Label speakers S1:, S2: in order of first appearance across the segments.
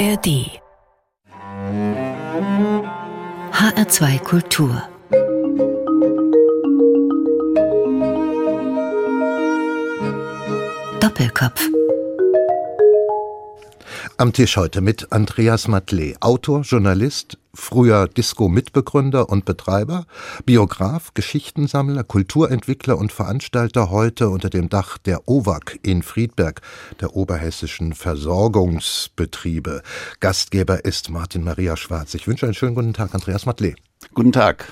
S1: ARD HR2 Kultur. Doppelkopf.
S2: Am Tisch heute mit Andreas Matley, Autor, Journalist, früher Disco-Mitbegründer und Betreiber, Biograf, Geschichtensammler, Kulturentwickler und Veranstalter heute unter dem Dach der OWAG in Friedberg, der Oberhessischen Versorgungsbetriebe. Gastgeber ist Martin Maria Schwarz. Ich wünsche einen schönen guten Tag, Andreas Matley.
S3: Guten Tag.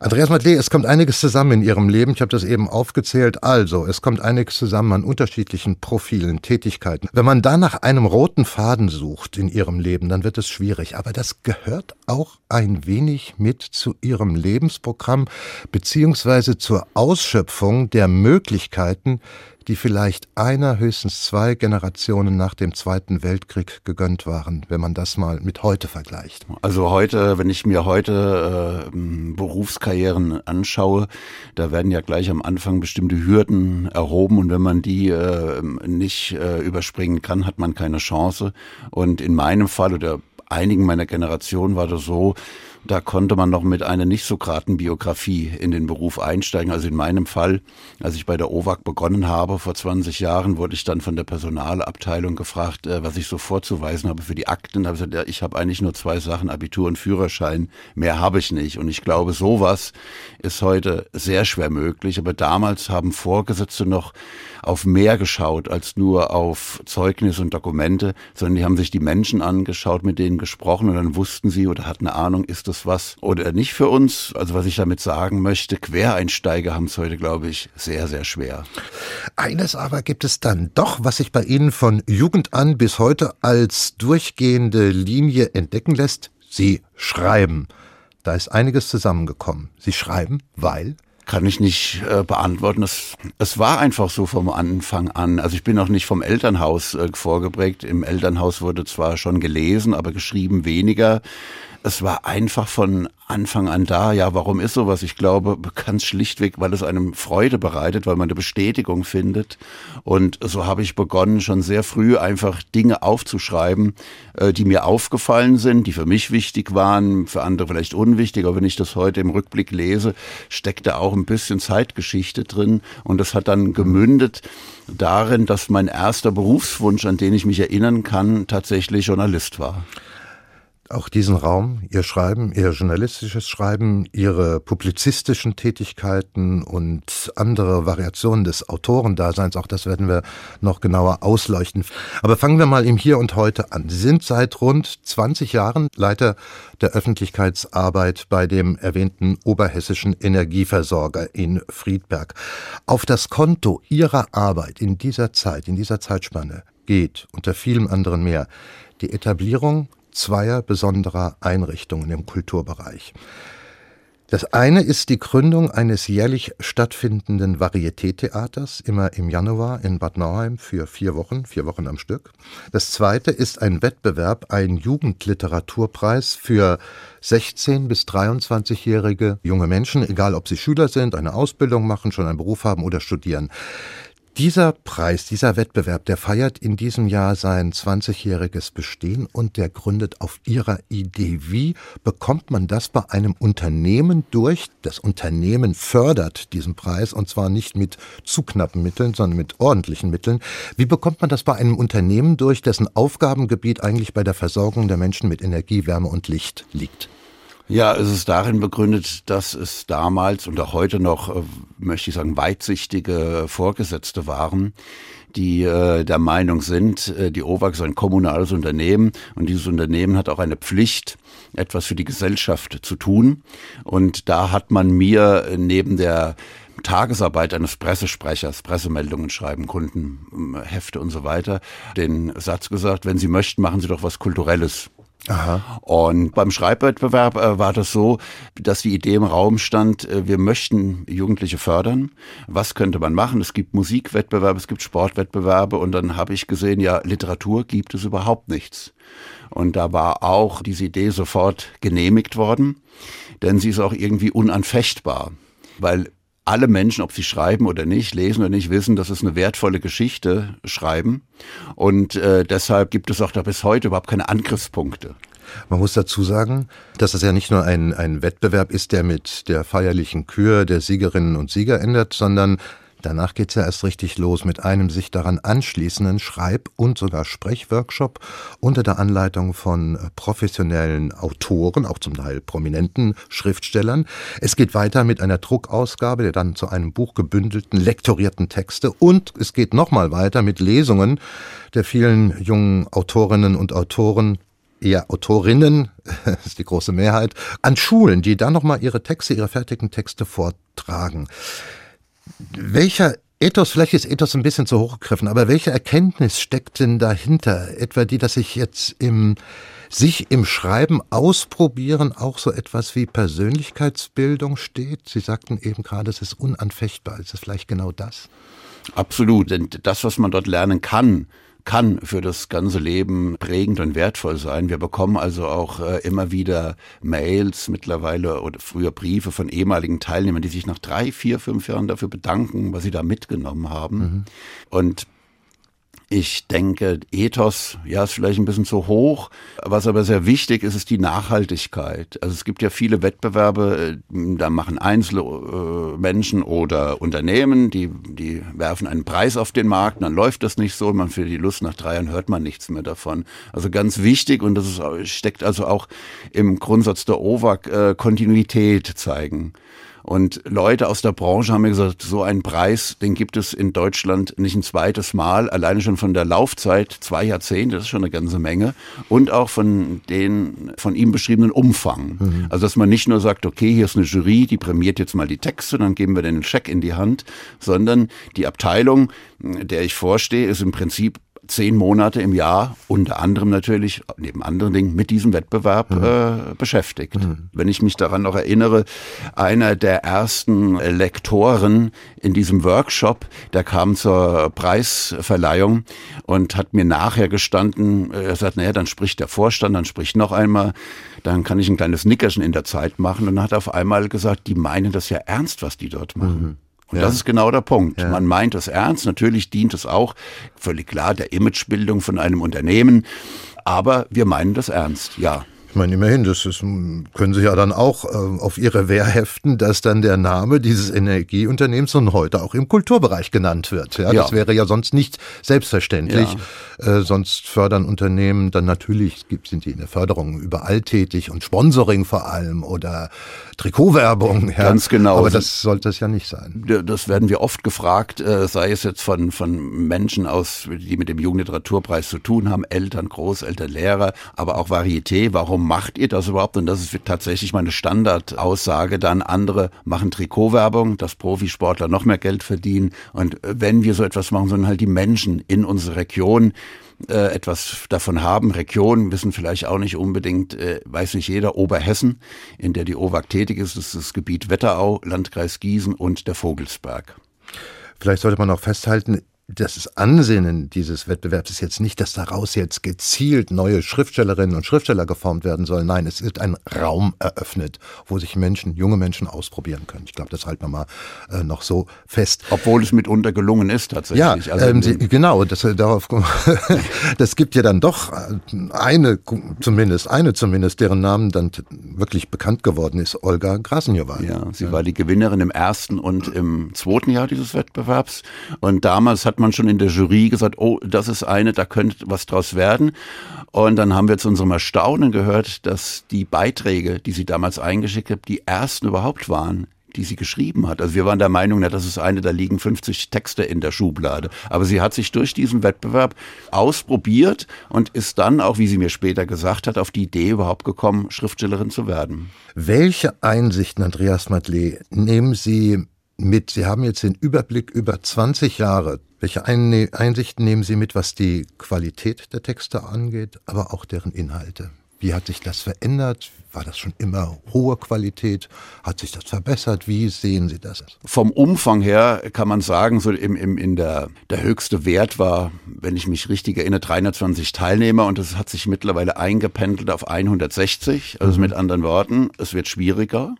S2: Andreas Matley, es kommt einiges zusammen in Ihrem Leben. Ich habe das eben aufgezählt. Also, es kommt einiges zusammen an unterschiedlichen Profilen, Tätigkeiten. Wenn man da nach einem roten Faden sucht in Ihrem Leben, dann wird es schwierig. Aber das gehört auch ein wenig mit zu Ihrem Lebensprogramm beziehungsweise zur Ausschöpfung der Möglichkeiten, die vielleicht einer, höchstens zwei Generationen nach dem Zweiten Weltkrieg gegönnt waren, wenn man das mal mit heute vergleicht.
S3: Also heute, wenn ich mir heute äh, Berufskarrieren anschaue, da werden ja gleich am Anfang bestimmte Hürden erhoben und wenn man die äh, nicht äh, überspringen kann, hat man keine Chance. Und in meinem Fall oder einigen meiner Generation war das so, da konnte man noch mit einer nicht so geraden Biografie in den Beruf einsteigen. Also in meinem Fall, als ich bei der OWAG begonnen habe vor 20 Jahren, wurde ich dann von der Personalabteilung gefragt, äh, was ich so vorzuweisen habe für die Akten. Da habe ich gesagt, ja, ich habe eigentlich nur zwei Sachen, Abitur und Führerschein. Mehr habe ich nicht. Und ich glaube, sowas ist heute sehr schwer möglich. Aber damals haben Vorgesetzte noch auf mehr geschaut als nur auf Zeugnisse und Dokumente, sondern die haben sich die Menschen angeschaut, mit denen gesprochen und dann wussten sie oder hatten eine Ahnung, ist das was oder nicht für uns. Also was ich damit sagen möchte, Quereinsteiger haben es heute, glaube ich, sehr, sehr schwer.
S2: Eines aber gibt es dann doch, was sich bei Ihnen von Jugend an bis heute als durchgehende Linie entdecken lässt. Sie schreiben. Da ist einiges zusammengekommen. Sie schreiben, weil
S3: kann ich nicht äh, beantworten. Es, es war einfach so vom Anfang an. Also ich bin auch nicht vom Elternhaus äh, vorgeprägt. Im Elternhaus wurde zwar schon gelesen, aber geschrieben weniger es war einfach von Anfang an da. Ja, warum ist sowas? Ich glaube, ganz schlichtweg, weil es einem Freude bereitet, weil man eine Bestätigung findet. Und so habe ich begonnen, schon sehr früh einfach Dinge aufzuschreiben, äh, die mir aufgefallen sind, die für mich wichtig waren, für andere vielleicht unwichtig. Aber wenn ich das heute im Rückblick lese, steckt da auch ein bisschen Zeitgeschichte drin. Und das hat dann gemündet darin, dass mein erster Berufswunsch, an den ich mich erinnern kann, tatsächlich Journalist war
S2: auch diesen Raum, Ihr Schreiben, Ihr journalistisches Schreiben, Ihre publizistischen Tätigkeiten und andere Variationen des Autorendaseins, auch das werden wir noch genauer ausleuchten. Aber fangen wir mal im Hier und Heute an. Sie sind seit rund 20 Jahren Leiter der Öffentlichkeitsarbeit bei dem erwähnten oberhessischen Energieversorger in Friedberg. Auf das Konto Ihrer Arbeit in dieser Zeit, in dieser Zeitspanne geht unter vielem anderen mehr die Etablierung zweier besonderer Einrichtungen im Kulturbereich. Das eine ist die Gründung eines jährlich stattfindenden Varieté-Theaters, immer im Januar in Bad Nauheim für vier Wochen, vier Wochen am Stück. Das zweite ist ein Wettbewerb, ein Jugendliteraturpreis für 16- bis 23-jährige junge Menschen, egal ob sie Schüler sind, eine Ausbildung machen, schon einen Beruf haben oder studieren. Dieser Preis, dieser Wettbewerb, der feiert in diesem Jahr sein 20-jähriges Bestehen und der gründet auf Ihrer Idee. Wie bekommt man das bei einem Unternehmen durch? Das Unternehmen fördert diesen Preis und zwar nicht mit zu knappen Mitteln, sondern mit ordentlichen Mitteln. Wie bekommt man das bei einem Unternehmen durch, dessen Aufgabengebiet eigentlich bei der Versorgung der Menschen mit Energie, Wärme und Licht liegt?
S3: Ja, es ist darin begründet, dass es damals und auch heute noch, äh, möchte ich sagen, weitsichtige Vorgesetzte waren, die äh, der Meinung sind, äh, die OWAG ist ein kommunales Unternehmen und dieses Unternehmen hat auch eine Pflicht, etwas für die Gesellschaft zu tun. Und da hat man mir neben der Tagesarbeit eines Pressesprechers, Pressemeldungen schreiben, Kundenhefte und so weiter, den Satz gesagt, wenn Sie möchten, machen Sie doch was Kulturelles. Aha. Und beim Schreibwettbewerb äh, war das so, dass die Idee im Raum stand, äh, wir möchten Jugendliche fördern. Was könnte man machen? Es gibt Musikwettbewerbe, es gibt Sportwettbewerbe und dann habe ich gesehen, ja, Literatur gibt es überhaupt nichts. Und da war auch diese Idee sofort genehmigt worden, denn sie ist auch irgendwie unanfechtbar, weil alle Menschen, ob sie schreiben oder nicht, lesen oder nicht, wissen, dass es eine wertvolle Geschichte schreiben. Und äh, deshalb gibt es auch da bis heute überhaupt keine Angriffspunkte.
S2: Man muss dazu sagen, dass es ja nicht nur ein, ein Wettbewerb ist, der mit der feierlichen Kür der Siegerinnen und Sieger endet, sondern Danach geht's ja erst richtig los mit einem sich daran anschließenden Schreib- und sogar Sprechworkshop unter der Anleitung von äh, professionellen Autoren, auch zum Teil prominenten Schriftstellern. Es geht weiter mit einer Druckausgabe der dann zu einem Buch gebündelten, lektorierten Texte und es geht nochmal weiter mit Lesungen der vielen jungen Autorinnen und Autoren eher Autorinnen, das ist die große Mehrheit, an Schulen, die dann nochmal ihre Texte, ihre fertigen Texte vortragen. Welcher Ethos, vielleicht ist Ethos ein bisschen zu hochgegriffen, aber welche Erkenntnis steckt denn dahinter? Etwa die, dass ich jetzt im, sich im Schreiben ausprobieren auch so etwas wie Persönlichkeitsbildung steht? Sie sagten eben gerade, es ist unanfechtbar. Ist es vielleicht genau das?
S3: Absolut, denn das, was man dort lernen kann, kann für das ganze Leben prägend und wertvoll sein. Wir bekommen also auch äh, immer wieder Mails mittlerweile oder früher Briefe von ehemaligen Teilnehmern, die sich nach drei, vier, fünf Jahren dafür bedanken, was sie da mitgenommen haben. Mhm. Und ich denke, Ethos, ja, ist vielleicht ein bisschen zu hoch. Was aber sehr wichtig ist, ist die Nachhaltigkeit. Also es gibt ja viele Wettbewerbe, äh, da machen Einzelmenschen äh, oder Unternehmen, die, die werfen einen Preis auf den Markt, dann läuft das nicht so, man für die Lust nach drei Jahren hört man nichts mehr davon. Also ganz wichtig und das ist, steckt also auch im Grundsatz der OVAC äh, Kontinuität zeigen. Und Leute aus der Branche haben mir gesagt, so einen Preis, den gibt es in Deutschland nicht ein zweites Mal, alleine schon von der Laufzeit, zwei Jahrzehnte, das ist schon eine ganze Menge, und auch von den von ihm beschriebenen Umfang. Mhm. Also dass man nicht nur sagt, okay, hier ist eine Jury, die prämiert jetzt mal die Texte, dann geben wir den Scheck in die Hand, sondern die Abteilung, der ich vorstehe, ist im Prinzip zehn Monate im Jahr unter anderem natürlich neben anderen Dingen mit diesem Wettbewerb mhm. äh, beschäftigt. Mhm. Wenn ich mich daran noch erinnere, einer der ersten Lektoren in diesem Workshop, der kam zur Preisverleihung und hat mir nachher gestanden, äh, er sagt, naja, dann spricht der Vorstand, dann spricht noch einmal, dann kann ich ein kleines Nickerchen in der Zeit machen und hat auf einmal gesagt, die meinen das ja ernst, was die dort machen. Mhm. Und ja. das ist genau der Punkt. Ja. Man meint es ernst. Natürlich dient es auch völlig klar der Imagebildung von einem Unternehmen. Aber wir meinen das ernst, ja.
S2: Ich meine, immerhin, das ist, können Sie ja dann auch äh, auf Ihre Wehr heften, dass dann der Name dieses Energieunternehmens von heute auch im Kulturbereich genannt wird. Ja, ja. Das wäre ja sonst nicht selbstverständlich. Ja. Äh, sonst fördern Unternehmen dann natürlich, gibt, sind die in der Förderung überall tätig und Sponsoring vor allem oder Trikotwerbung.
S3: Ja. Ganz genau.
S2: Aber das sollte es ja nicht sein.
S3: Das werden wir oft gefragt, äh, sei es jetzt von, von Menschen aus, die mit dem Jugendliteraturpreis zu tun haben, Eltern, Großeltern, Lehrer, aber auch Varieté. Warum macht ihr das überhaupt? Und das ist tatsächlich meine Standardaussage. Dann andere machen Trikotwerbung, dass Profisportler noch mehr Geld verdienen. Und wenn wir so etwas machen, sondern halt die Menschen in unserer Region, äh, etwas davon haben. Regionen wissen vielleicht auch nicht unbedingt, äh, weiß nicht jeder, Oberhessen, in der die OWAG tätig ist, ist das Gebiet Wetterau, Landkreis Gießen und der Vogelsberg.
S2: Vielleicht sollte man auch festhalten, das Ansinnen dieses Wettbewerbs ist jetzt nicht, dass daraus jetzt gezielt neue Schriftstellerinnen und Schriftsteller geformt werden sollen. Nein, es wird ein Raum eröffnet, wo sich Menschen, junge Menschen ausprobieren können. Ich glaube, das halten wir mal äh, noch so fest.
S3: Obwohl es mitunter gelungen ist tatsächlich.
S2: Ja, also ähm, Sie, genau. Das, äh, darauf, das gibt ja dann doch äh, eine, zumindest eine zumindest, deren Namen dann wirklich bekannt geworden ist, Olga Krasnjewa.
S3: Ja, sie ja. war die Gewinnerin im ersten und im zweiten Jahr dieses Wettbewerbs. Und damals hat hat man schon in der Jury gesagt, oh, das ist eine, da könnte was draus werden. Und dann haben wir zu unserem Erstaunen gehört, dass die Beiträge, die sie damals eingeschickt hat, die ersten überhaupt waren, die sie geschrieben hat. Also wir waren der Meinung, na, das ist eine, da liegen 50 Texte in der Schublade. Aber sie hat sich durch diesen Wettbewerb ausprobiert und ist dann, auch wie sie mir später gesagt hat, auf die Idee überhaupt gekommen, Schriftstellerin zu werden.
S2: Welche Einsichten, Andreas Madley, nehmen Sie mit, Sie haben jetzt den Überblick über 20 Jahre. Welche Einsichten nehmen Sie mit, was die Qualität der Texte angeht, aber auch deren Inhalte? Wie hat sich das verändert? War das schon immer hohe Qualität? Hat sich das verbessert? Wie sehen Sie das?
S3: Vom Umfang her kann man sagen, so im, im, in der, der höchste Wert war, wenn ich mich richtig erinnere, 320 Teilnehmer und es hat sich mittlerweile eingependelt auf 160. Also mhm. mit anderen Worten, es wird schwieriger.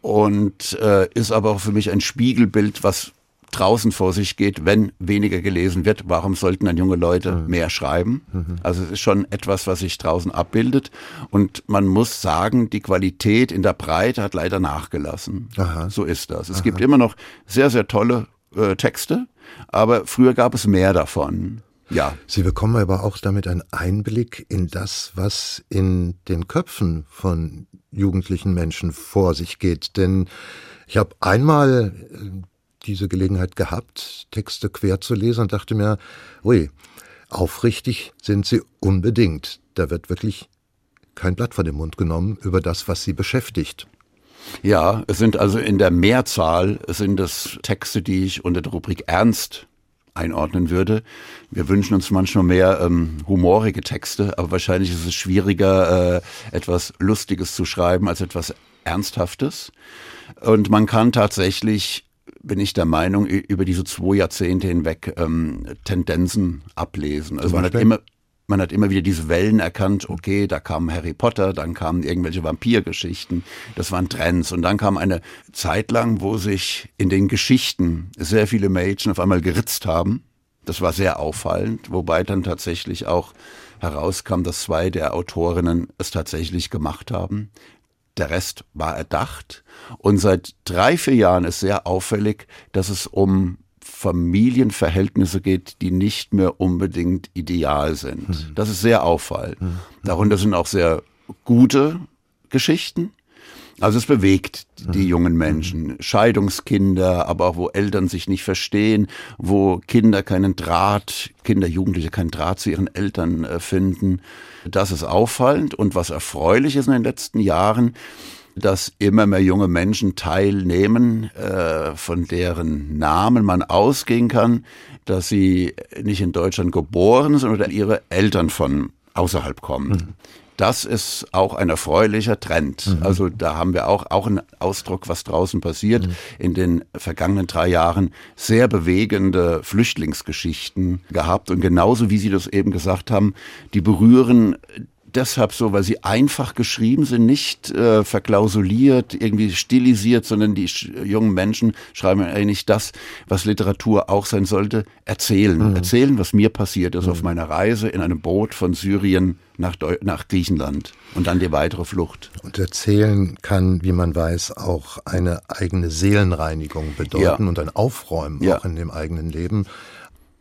S3: Und äh, ist aber auch für mich ein Spiegelbild, was draußen vor sich geht, wenn weniger gelesen wird. Warum sollten dann junge Leute mhm. mehr schreiben? Mhm. Also es ist schon etwas, was sich draußen abbildet. Und man muss sagen, die Qualität in der Breite hat leider nachgelassen. Aha. So ist das. Es Aha. gibt immer noch sehr, sehr tolle äh, Texte, aber früher gab es mehr davon. Ja.
S2: Sie bekommen aber auch damit einen Einblick in das, was in den Köpfen von jugendlichen Menschen vor sich geht. Denn ich habe einmal äh, diese Gelegenheit gehabt, Texte quer zu lesen und dachte mir, ui, aufrichtig sind sie unbedingt. Da wird wirklich kein Blatt von dem Mund genommen über das, was sie beschäftigt.
S3: Ja, es sind also in der Mehrzahl sind es Texte, die ich unter der Rubrik Ernst einordnen würde. Wir wünschen uns manchmal mehr ähm, humorige Texte, aber wahrscheinlich ist es schwieriger, äh, etwas Lustiges zu schreiben als etwas Ernsthaftes. Und man kann tatsächlich bin ich der Meinung, über diese zwei Jahrzehnte hinweg ähm, Tendenzen ablesen. Also man hat immer, man hat immer wieder diese Wellen erkannt, okay, da kam Harry Potter, dann kamen irgendwelche Vampirgeschichten, das waren Trends. Und dann kam eine Zeit lang, wo sich in den Geschichten sehr viele Mädchen auf einmal geritzt haben. Das war sehr auffallend, wobei dann tatsächlich auch herauskam, dass zwei der Autorinnen es tatsächlich gemacht haben. Der Rest war erdacht. Und seit drei, vier Jahren ist sehr auffällig, dass es um Familienverhältnisse geht, die nicht mehr unbedingt ideal sind. Mhm. Das ist sehr auffallend. Mhm. Darunter sind auch sehr gute Geschichten, also es bewegt die mhm. jungen Menschen. Scheidungskinder, aber auch wo Eltern sich nicht verstehen, wo Kinder keinen Draht, Kinder, Jugendliche keinen Draht zu ihren Eltern äh, finden. Das ist auffallend und was erfreulich ist in den letzten Jahren, dass immer mehr junge Menschen teilnehmen, äh, von deren Namen man ausgehen kann, dass sie nicht in Deutschland geboren sind oder ihre Eltern von außerhalb kommen. Mhm das ist auch ein erfreulicher Trend. Mhm. Also da haben wir auch, auch einen Ausdruck, was draußen passiert. Mhm. In den vergangenen drei Jahren sehr bewegende Flüchtlingsgeschichten gehabt. Und genauso wie Sie das eben gesagt haben, die berühren deshalb so, weil sie einfach geschrieben sind, nicht äh, verklausuliert, irgendwie stilisiert, sondern die jungen Menschen schreiben eigentlich das, was Literatur auch sein sollte, erzählen. Mhm. Erzählen, was mir passiert ist mhm. auf meiner Reise in einem Boot von Syrien nach, Deu nach Griechenland und dann die weitere Flucht.
S2: Und erzählen kann, wie man weiß, auch eine eigene Seelenreinigung bedeuten ja. und ein Aufräumen ja. auch in dem eigenen Leben.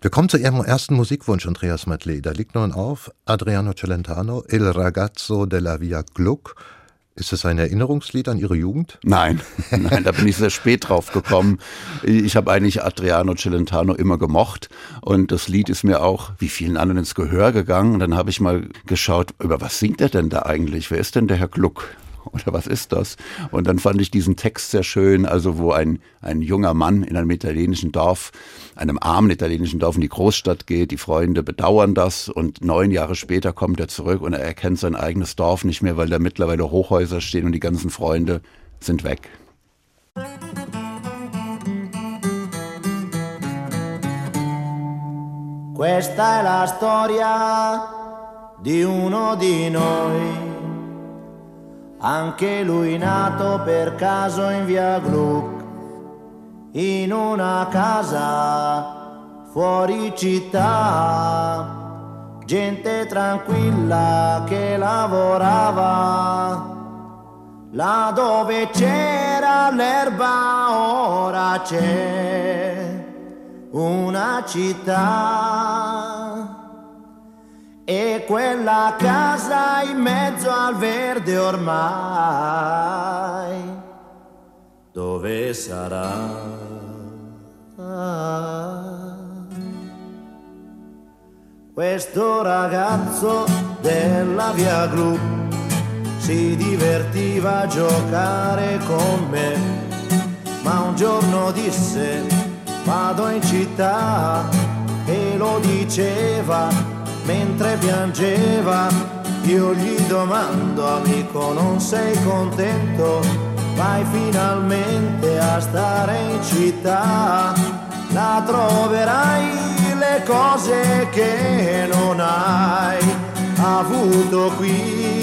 S2: Wir kommen zu Ihrem ersten Musikwunsch, Andreas Matley. Da liegt nun auf Adriano Celentano, Il ragazzo della via Gluck. Ist es ein Erinnerungslied an Ihre Jugend?
S3: Nein, nein, da bin ich sehr spät drauf gekommen. Ich habe eigentlich Adriano Celentano immer gemocht und das Lied ist mir auch, wie vielen anderen, ins Gehör gegangen. Und dann habe ich mal geschaut, über was singt er denn da eigentlich? Wer ist denn der Herr Gluck? oder was ist das? Und dann fand ich diesen Text sehr schön, also wo ein, ein junger Mann in einem italienischen Dorf, einem armen italienischen Dorf in die Großstadt geht, die Freunde bedauern das und neun Jahre später kommt er zurück und er erkennt sein eigenes Dorf nicht mehr, weil da mittlerweile Hochhäuser stehen und die ganzen Freunde sind weg. Questa è la storia di uno di noi anche lui nato per caso in via Gluck, in una casa fuori città, gente tranquilla che lavorava. Là dove c'era l'erba ora c'è una città e quella casa in mezzo al verde ormai, dove sarà? Questo ragazzo della via Gru si divertiva a giocare con me, ma un giorno disse vado in città e lo diceva mentre piangeva, io gli domando amico non sei contento, vai finalmente a stare in città, la troverai le cose che non hai avuto qui.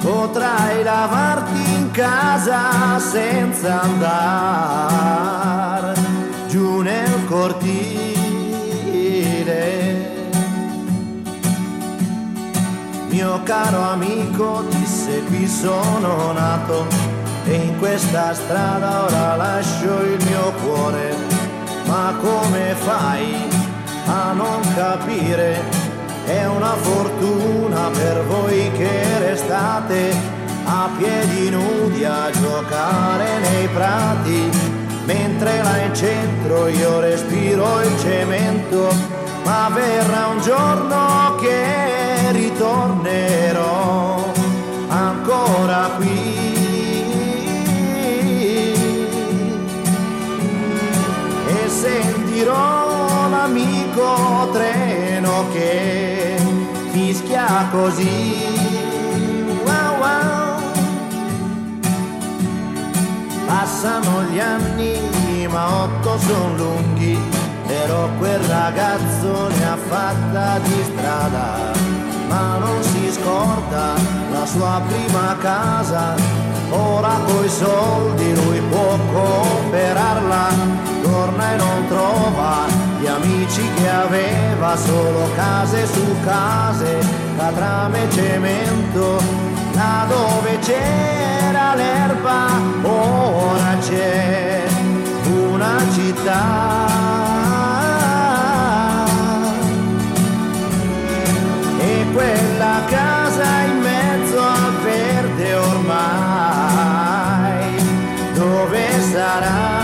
S4: potrai lavarti in casa senza andare amico disse qui sono nato e in questa strada ora lascio il mio cuore, ma come fai a non capire? È una fortuna per voi che restate a piedi nudi a giocare nei prati, mentre là in centro io respiro il cemento, ma verrà un giorno che ritornerò ancora qui. E sentirò l'amico treno che fischia così. Wow, wow. Passano gli anni, ma otto sono lunghi, però quel ragazzo ne ha fatta di strada, ma non si scorda la sua prima casa, ora coi soldi lui può comprarla, torna e non trova gli amici che aveva solo case su case, catrame e cemento, là dove c'era l'erba, ora c'è una città. Quella casa in mezzo al verde ormai, dove sarà?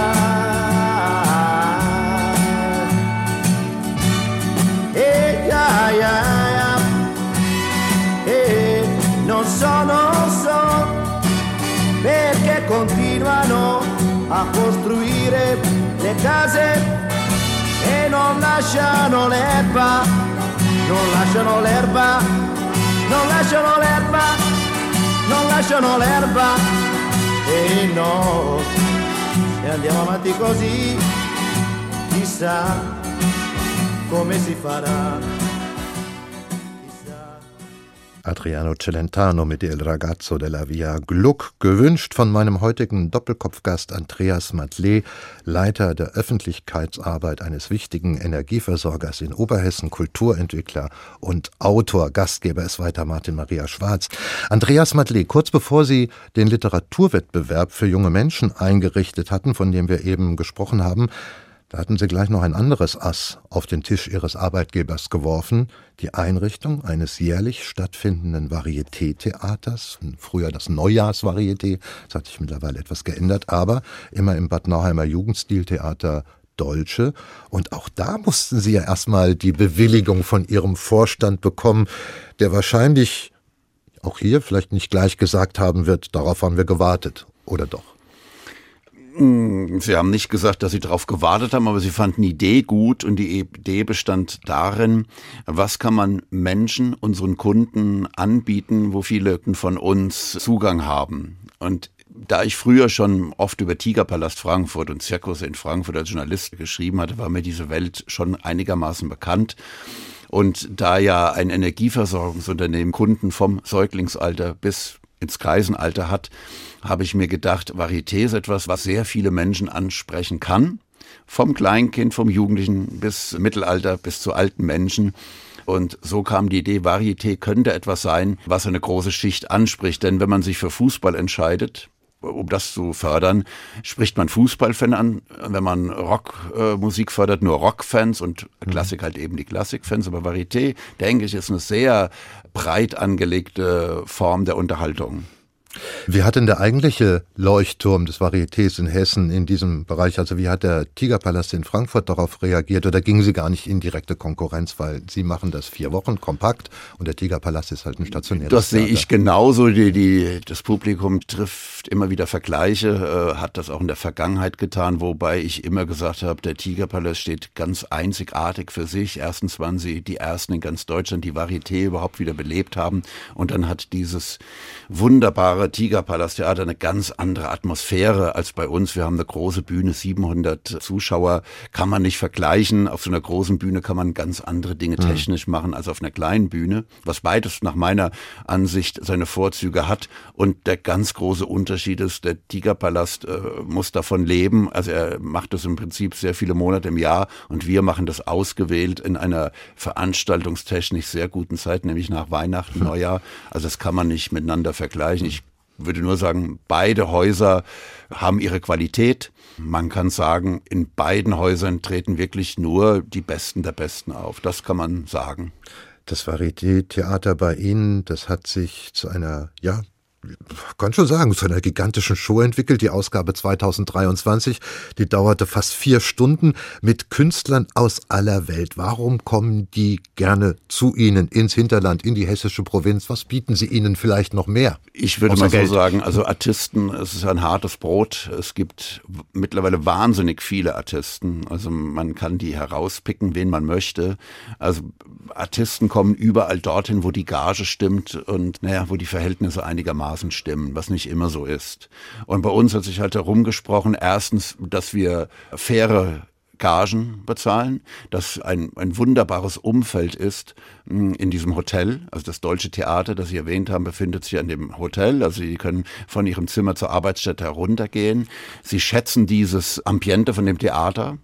S4: continuano a costruire le case e non lasciano l'erba, non lasciano l'erba, non lasciano l'erba, non lasciano l'erba. E no, se andiamo avanti così, chissà come si farà.
S2: Adriano Celentano mit Il Ragazzo della Via Gluck, gewünscht von meinem heutigen Doppelkopfgast Andreas Matlé, Leiter der Öffentlichkeitsarbeit eines wichtigen Energieversorgers in Oberhessen, Kulturentwickler und Autor. Gastgeber ist weiter Martin Maria Schwarz. Andreas Matlé, kurz bevor Sie den Literaturwettbewerb für junge Menschen eingerichtet hatten, von dem wir eben gesprochen haben, da hatten sie gleich noch ein anderes Ass auf den Tisch ihres Arbeitgebers geworfen, die Einrichtung eines jährlich stattfindenden Varieté-Theaters, früher das Neujahrsvarieté, das hat sich mittlerweile etwas geändert, aber immer im Bad Nauheimer Jugendstiltheater Dolce. Und auch da mussten sie ja erstmal die Bewilligung von ihrem Vorstand bekommen, der wahrscheinlich auch hier vielleicht nicht gleich gesagt haben wird, darauf haben wir gewartet, oder doch?
S3: Hm, sie haben nicht gesagt, dass Sie darauf gewartet haben, aber Sie fanden die Idee gut und die Idee bestand darin, was kann man Menschen, unseren Kunden anbieten, wo viele von uns Zugang haben. Und da ich früher schon oft über Tigerpalast Frankfurt und Zirkus in Frankfurt als Journalist geschrieben hatte, war mir diese Welt schon einigermaßen bekannt. Und da ja ein Energieversorgungsunternehmen Kunden vom Säuglingsalter bis ins Kreisenalter hat, habe ich mir gedacht, Varieté ist etwas, was sehr viele Menschen ansprechen kann. Vom Kleinkind, vom Jugendlichen bis Mittelalter, bis zu alten Menschen. Und so kam die Idee, Varieté könnte etwas sein, was eine große Schicht anspricht. Denn wenn man sich für Fußball entscheidet, um das zu fördern, spricht man Fußballfan an. Wenn man Rockmusik äh, fördert, nur Rockfans und mhm. Klassik halt eben die Klassikfans. Aber Varieté, denke ich, ist eine sehr breit angelegte Form der Unterhaltung.
S2: Wie hat denn der eigentliche Leuchtturm des Varietés in Hessen in diesem Bereich, also wie hat der Tigerpalast in Frankfurt darauf reagiert oder gingen Sie gar nicht in direkte Konkurrenz, weil Sie machen das vier Wochen kompakt und der Tigerpalast ist halt ein stationäres
S3: Das sehe ich genauso. Die, die, das Publikum trifft immer wieder Vergleiche, äh, hat das auch in der Vergangenheit getan, wobei ich immer gesagt habe, der Tigerpalast steht ganz einzigartig für sich. Erstens waren sie die ersten in ganz Deutschland, die Varieté überhaupt wieder belebt haben und dann hat dieses wunderbare Hambacher Tigerpalasttheater eine ganz andere Atmosphäre als bei uns. Wir haben eine große Bühne, 700 Zuschauer, kann man nicht vergleichen. Auf so einer großen Bühne kann man ganz andere Dinge mhm. technisch machen als auf einer kleinen Bühne, was beides nach meiner Ansicht seine Vorzüge hat. Und der ganz große Unterschied ist, der Tigerpalast äh, muss davon leben. Also er macht das im Prinzip sehr viele Monate im Jahr und wir machen das ausgewählt in einer veranstaltungstechnisch sehr guten Zeit, nämlich nach Weihnachten. Neujahr. Also das kann man nicht miteinander vergleichen. Ich würde nur sagen, beide Häuser haben ihre Qualität. Man kann sagen, in beiden Häusern treten wirklich nur die Besten der Besten auf. Das kann man sagen.
S2: Das Varieté-Theater bei Ihnen, das hat sich zu einer, ja, kann schon sagen, zu einer gigantischen Show entwickelt. Die Ausgabe 2023, die dauerte fast vier Stunden mit Künstlern aus aller Welt. Warum kommen die gerne zu Ihnen ins Hinterland, in die hessische Provinz? Was bieten Sie ihnen vielleicht noch mehr?
S3: Ich würde mal Geld? so sagen, also Artisten, es ist ein hartes Brot. Es gibt mittlerweile wahnsinnig viele Artisten. Also man kann die herauspicken, wen man möchte. Also Artisten kommen überall dorthin, wo die Gage stimmt und naja, wo die Verhältnisse einigermaßen einigermaßen stimmen, was nicht immer so ist. Und bei uns hat sich halt herumgesprochen, erstens, dass wir faire Gagen bezahlen, dass ein, ein wunderbares Umfeld ist hm, in diesem Hotel. Also das Deutsche Theater, das Sie erwähnt haben, befindet sich an dem Hotel. Also Sie können von Ihrem Zimmer zur Arbeitsstätte heruntergehen. Sie schätzen dieses Ambiente von dem Theater.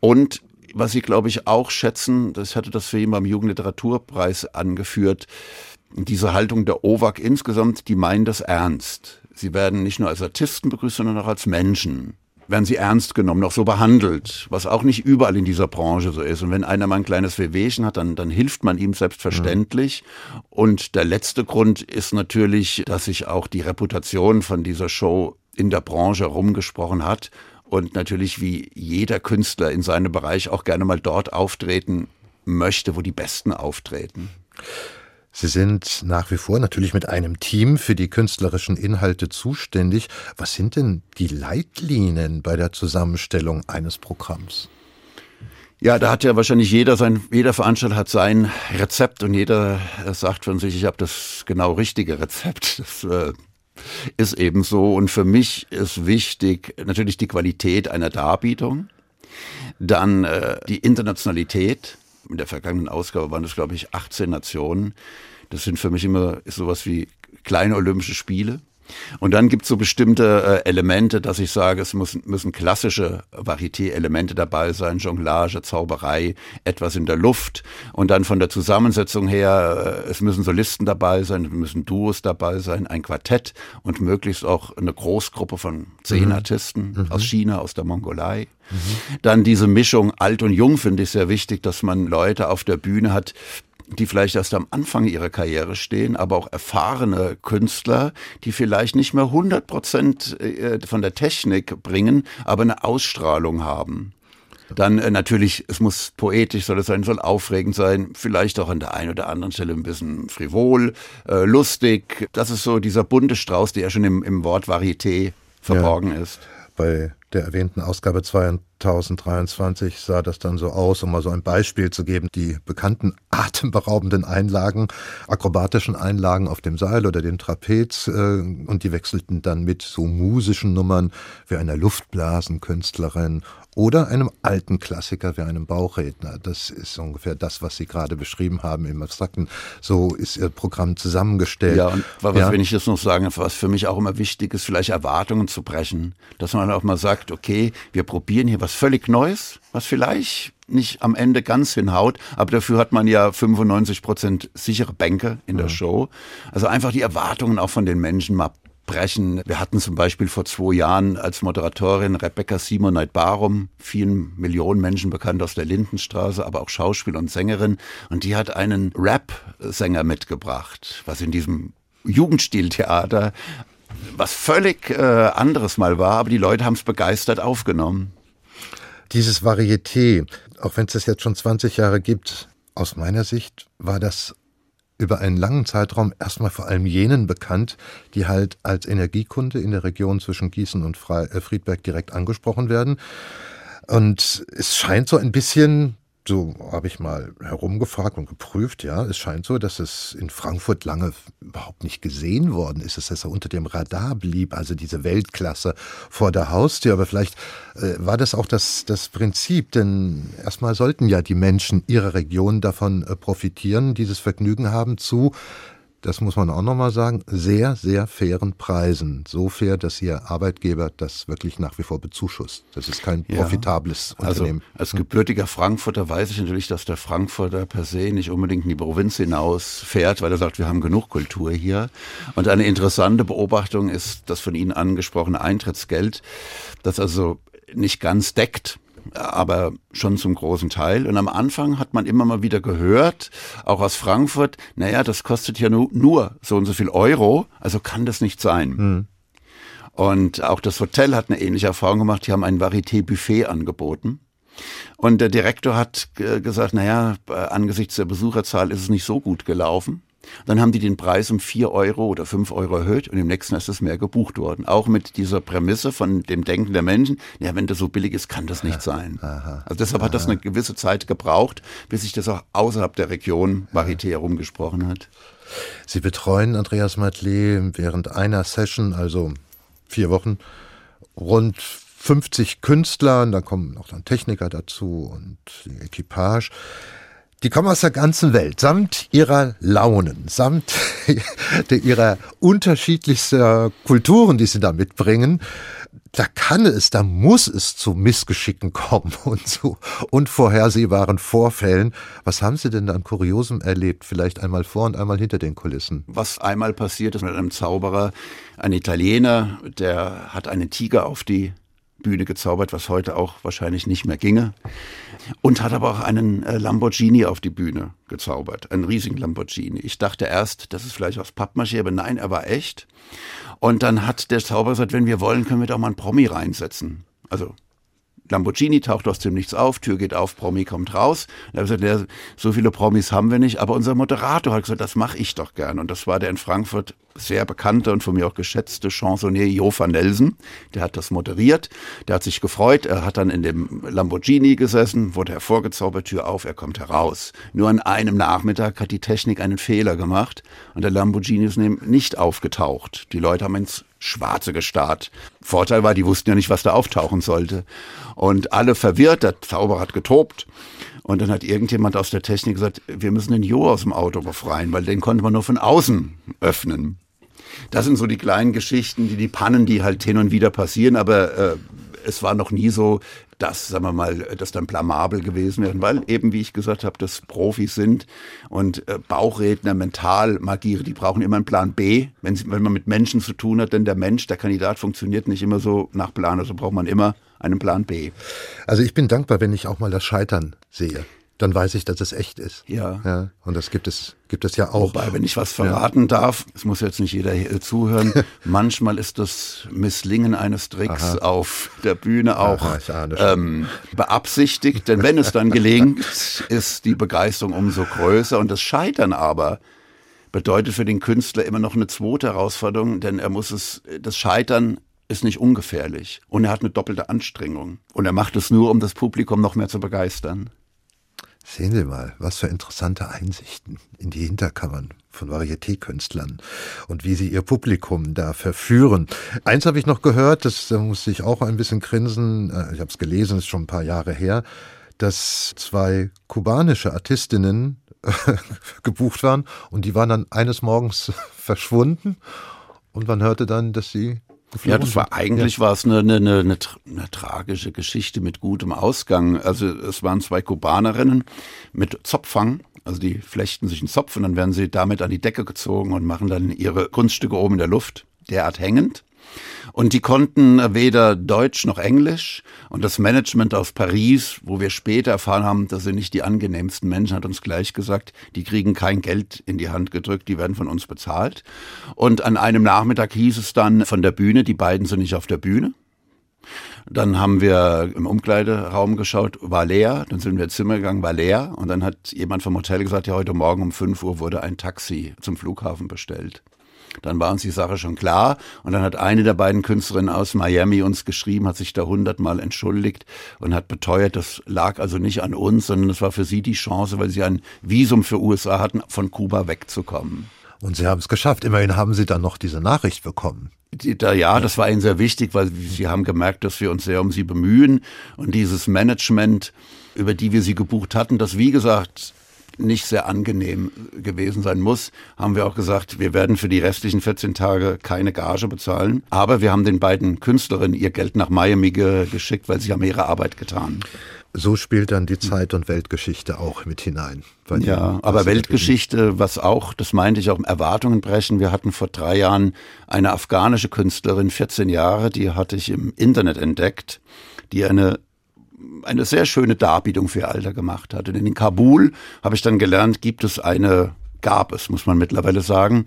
S3: Und was Sie, glaube ich, auch schätzen, das hatte das für ihn beim Jugendliteraturpreis angeführt, diese Haltung der OWAG insgesamt, die meinen das ernst. Sie werden nicht nur als Artisten begrüßt, sondern auch als Menschen. Werden sie ernst genommen, auch so behandelt, was auch nicht überall in dieser Branche so ist. Und wenn einer mal ein kleines Wehwehchen hat, dann, dann hilft man ihm selbstverständlich. Mhm. Und der letzte Grund ist natürlich, dass sich auch die Reputation von dieser Show in der Branche herumgesprochen hat und natürlich wie jeder Künstler in seinem Bereich auch gerne mal dort auftreten möchte, wo die Besten auftreten.
S2: Sie sind nach wie vor natürlich mit einem Team für die künstlerischen Inhalte zuständig. Was sind denn die Leitlinien bei der Zusammenstellung eines Programms?
S3: Ja, da hat ja wahrscheinlich jeder sein, jeder Veranstalter hat sein Rezept und jeder sagt von sich, ich habe das genau richtige Rezept. Das äh, ist eben so. Und für mich ist wichtig natürlich die Qualität einer Darbietung, dann äh, die Internationalität in der vergangenen Ausgabe waren es, glaube ich, 18 Nationen. Das sind für mich immer sowas wie kleine Olympische Spiele. Und dann gibt es so bestimmte äh, Elemente, dass ich sage, es muss, müssen klassische Varieté-Elemente dabei sein, Jonglage, Zauberei, etwas in der Luft. Und dann von der Zusammensetzung her, äh, es müssen Solisten dabei sein, es müssen Duos dabei sein, ein Quartett und möglichst auch eine Großgruppe von zehn mhm. Artisten mhm. aus China, aus der Mongolei. Mhm. Dann diese Mischung alt und jung finde ich sehr wichtig, dass man Leute auf der Bühne hat, die vielleicht erst am Anfang ihrer Karriere stehen, aber auch erfahrene Künstler, die vielleicht nicht mehr 100 Prozent äh, von der Technik bringen, aber eine Ausstrahlung haben. Dann äh, natürlich, es muss poetisch soll es sein, soll aufregend sein, vielleicht auch an der einen oder anderen Stelle ein bisschen frivol, äh, lustig. Das ist so dieser bunte Strauß, der ja schon im, im Wort Varieté verborgen ja. ist.
S2: Bei der erwähnten Ausgabe 2023 sah das dann so aus, um mal so ein Beispiel zu geben. Die bekannten atemberaubenden Einlagen, akrobatischen Einlagen auf dem Seil oder dem Trapez äh, und die wechselten dann mit so musischen Nummern wie einer Luftblasenkünstlerin oder einem alten Klassiker wie einem Bauchredner. Das ist ungefähr das, was Sie gerade beschrieben haben im Abstrakten. So ist Ihr Programm zusammengestellt.
S3: Ja, und was, ja. wenn ich das noch sagen was für mich auch immer wichtig ist, vielleicht Erwartungen zu brechen. Dass man auch mal sagt, okay, wir probieren hier was völlig Neues, was vielleicht nicht am Ende ganz hinhaut, aber dafür hat man ja 95 Prozent sichere Bänke in der mhm. Show. Also einfach die Erwartungen auch von den Menschen mal brechen. Wir hatten zum Beispiel vor zwei Jahren als Moderatorin Rebecca Simonite Barum, vielen Millionen Menschen bekannt aus der Lindenstraße, aber auch Schauspiel und Sängerin. Und die hat einen Rap-Sänger mitgebracht, was in diesem Jugendstiltheater was völlig äh, anderes mal war, aber die Leute haben es begeistert aufgenommen.
S2: Dieses Varieté, auch wenn es das jetzt schon 20 Jahre gibt, aus meiner Sicht war das über einen langen Zeitraum erstmal vor allem jenen bekannt, die halt als Energiekunde in der Region zwischen Gießen und äh, Friedberg direkt angesprochen werden. Und es scheint so ein bisschen so habe ich mal herumgefragt und geprüft, ja, es scheint so, dass es in Frankfurt lange überhaupt nicht gesehen worden ist, dass es unter dem Radar blieb, also diese Weltklasse vor der Haustür. Aber vielleicht äh, war das auch das, das Prinzip, denn erstmal sollten ja die Menschen ihrer Region davon äh, profitieren, dieses Vergnügen haben zu das muss man auch nochmal sagen, sehr, sehr fairen Preisen. So fair, dass Ihr Arbeitgeber das wirklich nach wie vor bezuschusst. Das ist kein ja. profitables
S3: also,
S2: Unternehmen.
S3: Also als gebürtiger Frankfurter weiß ich natürlich, dass der Frankfurter per se nicht unbedingt in die Provinz hinaus fährt, weil er sagt, wir haben genug Kultur hier. Und eine interessante Beobachtung ist das von Ihnen angesprochene Eintrittsgeld, das also nicht ganz deckt, aber schon zum großen Teil. Und am Anfang hat man immer mal wieder gehört, auch aus Frankfurt, naja, das kostet ja nur, nur so und so viel Euro, also kann das nicht sein. Mhm. Und auch das Hotel hat eine ähnliche Erfahrung gemacht. Die haben ein Varieté-Buffet angeboten. Und der Direktor hat gesagt, naja, angesichts der Besucherzahl ist es nicht so gut gelaufen. Dann haben die den Preis um vier Euro oder fünf Euro erhöht und im nächsten ist es mehr gebucht worden. Auch mit dieser Prämisse von dem Denken der Menschen, ja, wenn das so billig ist, kann das nicht sein. Aha, also deshalb aha. hat das eine gewisse Zeit gebraucht, bis sich das auch außerhalb der Region Varieté herumgesprochen hat.
S2: Sie betreuen Andreas Matley während einer Session, also vier Wochen, rund 50 Künstler, und da kommen auch dann Techniker dazu und die Equipage. Die kommen aus der ganzen Welt, samt ihrer Launen, samt ihrer unterschiedlichsten Kulturen, die sie da mitbringen. Da kann es, da muss es zu Missgeschicken kommen und zu unvorhersehbaren Vorfällen. Was haben Sie denn da an Kuriosum erlebt? Vielleicht einmal vor und einmal hinter den Kulissen.
S3: Was einmal passiert ist mit einem Zauberer, ein Italiener, der hat einen Tiger auf die Bühne gezaubert, was heute auch wahrscheinlich nicht mehr ginge. Und hat aber auch einen äh, Lamborghini auf die Bühne gezaubert, einen riesigen Lamborghini. Ich dachte erst, das ist vielleicht aus Pappmaché, aber nein, er war echt. Und dann hat der Zauberer gesagt, wenn wir wollen, können wir doch mal einen Promi reinsetzen. Also Lamborghini taucht aus dem Nichts auf, Tür geht auf, Promi kommt raus. Er hat gesagt, so viele Promis haben wir nicht, aber unser Moderator hat gesagt, das mache ich doch gern. Und das war der in Frankfurt sehr bekannte und von mir auch geschätzte Chansonnier Jo van Nelsen. Der hat das moderiert, der hat sich gefreut, er hat dann in dem Lamborghini gesessen, wurde hervorgezaubert, Tür auf, er kommt heraus. Nur an einem Nachmittag hat die Technik einen Fehler gemacht und der Lamborghini ist nicht aufgetaucht. Die Leute haben ins Schwarze gestarrt. Vorteil war, die wussten ja nicht, was da auftauchen sollte. Und alle verwirrt, der Zauberer hat getobt. Und dann hat irgendjemand aus der Technik gesagt, wir müssen den Jo aus dem Auto befreien, weil den konnte man nur von außen öffnen. Das sind so die kleinen Geschichten, die, die Pannen, die halt hin und wieder passieren, aber äh, es war noch nie so, dass, sagen wir mal, das dann blamabel gewesen wäre, weil eben, wie ich gesagt habe, das Profis sind und äh, Bauchredner, Mentalmagiere, die brauchen immer einen Plan B, wenn, sie, wenn man mit Menschen zu tun hat, denn der Mensch, der Kandidat funktioniert nicht immer so nach Plan, also braucht man immer einen Plan B.
S2: Also ich bin dankbar, wenn ich auch mal das Scheitern sehe dann weiß ich, dass es echt ist.
S3: Ja.
S2: ja. Und das gibt es, gibt es ja auch.
S3: Wobei, wenn ich was verraten ja. darf, es muss jetzt nicht jeder hier zuhören, manchmal ist das Misslingen eines Tricks Aha. auf der Bühne auch Aha, ähm, beabsichtigt, denn wenn es dann gelingt, ist die Begeisterung umso größer und das Scheitern aber bedeutet für den Künstler immer noch eine zweite Herausforderung, denn er muss es, das Scheitern ist nicht ungefährlich und er hat eine doppelte Anstrengung und er macht es nur, um das Publikum noch mehr zu begeistern.
S2: Sehen Sie mal, was für interessante Einsichten in die Hinterkammern von Varieté-Künstlern und wie sie ihr Publikum da verführen. Eins habe ich noch gehört, das da musste ich auch ein bisschen grinsen, äh, ich habe es gelesen, ist schon ein paar Jahre her, dass zwei kubanische Artistinnen gebucht waren und die waren dann eines Morgens verschwunden und man hörte dann, dass sie
S3: ja, das war eigentlich ja. war es eine, eine, eine, eine, tragische Geschichte mit gutem Ausgang. Also es waren zwei Kubanerinnen mit Zopfang. Also die flechten sich einen Zopf und dann werden sie damit an die Decke gezogen und machen dann ihre Kunststücke oben in der Luft, derart hängend. Und die konnten weder Deutsch noch Englisch. Und das Management aus Paris, wo wir später erfahren haben, dass sie nicht die angenehmsten Menschen, hat uns gleich gesagt, die kriegen kein Geld in die Hand gedrückt, die werden von uns bezahlt. Und an einem Nachmittag hieß es dann von der Bühne, die beiden sind nicht auf der Bühne. Dann haben wir im Umkleideraum geschaut, war leer. Dann sind wir ins Zimmer gegangen, war leer. Und dann hat jemand vom Hotel gesagt, ja, heute Morgen um 5 Uhr wurde ein Taxi zum Flughafen bestellt. Dann war uns die Sache schon klar. Und dann hat eine der beiden Künstlerinnen aus Miami uns geschrieben, hat sich da hundertmal entschuldigt und hat beteuert, das lag also nicht an uns, sondern es war für sie die Chance, weil sie ein Visum für USA hatten, von Kuba wegzukommen.
S2: Und Sie haben es geschafft. Immerhin haben Sie dann noch diese Nachricht bekommen.
S3: Da, ja, das war ihnen sehr wichtig, weil sie haben gemerkt, dass wir uns sehr um sie bemühen. Und dieses Management, über die wir sie gebucht hatten, das wie gesagt nicht sehr angenehm gewesen sein muss, haben wir auch gesagt, wir werden für die restlichen 14 Tage keine Gage bezahlen. Aber wir haben den beiden Künstlerinnen ihr Geld nach Miami ge geschickt, weil sie haben ihre Arbeit getan.
S2: So spielt dann die Zeit- und Weltgeschichte auch mit hinein.
S3: Ja, aber Weltgeschichte, was auch, das meinte ich auch, Erwartungen brechen. Wir hatten vor drei Jahren eine afghanische Künstlerin, 14 Jahre, die hatte ich im Internet entdeckt, die eine eine sehr schöne Darbietung für ihr Alter gemacht hat. Und in Kabul habe ich dann gelernt, gibt es eine, gab es, muss man mittlerweile sagen,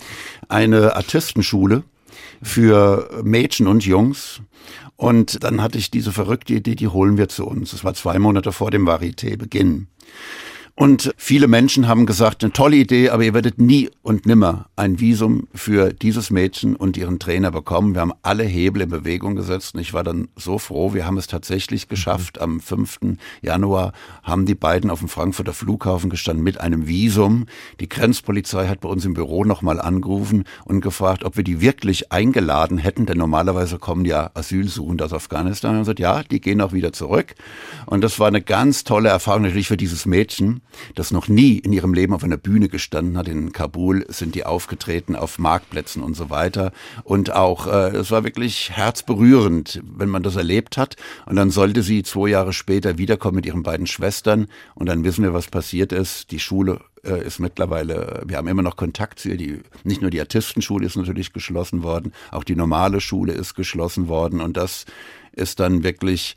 S3: eine Artistenschule für Mädchen und Jungs. Und dann hatte ich diese verrückte Idee, die holen wir zu uns. Das war zwei Monate vor dem Varieté-Beginn. Und viele Menschen haben gesagt, eine tolle Idee, aber ihr werdet nie und nimmer ein Visum für dieses Mädchen und ihren Trainer bekommen. Wir haben alle Hebel in Bewegung gesetzt und ich war dann so froh. Wir haben es tatsächlich geschafft. Am 5. Januar haben die beiden auf dem Frankfurter Flughafen gestanden mit einem Visum. Die Grenzpolizei hat bei uns im Büro nochmal angerufen und gefragt, ob wir die wirklich eingeladen hätten, denn normalerweise kommen ja Asylsuchende aus Afghanistan und gesagt, ja, die gehen auch wieder zurück. Und das war eine ganz tolle Erfahrung natürlich für dieses Mädchen das noch nie in ihrem Leben auf einer Bühne gestanden hat. In Kabul sind die aufgetreten auf Marktplätzen und so weiter. Und auch, äh, es war wirklich herzberührend, wenn man das erlebt hat. Und dann sollte sie zwei Jahre später wiederkommen mit ihren beiden Schwestern. Und dann wissen wir, was passiert ist. Die Schule äh, ist mittlerweile, wir haben immer noch Kontakt zu ihr. Die, nicht nur die Artistenschule ist natürlich geschlossen worden, auch die normale Schule ist geschlossen worden. Und das ist dann wirklich,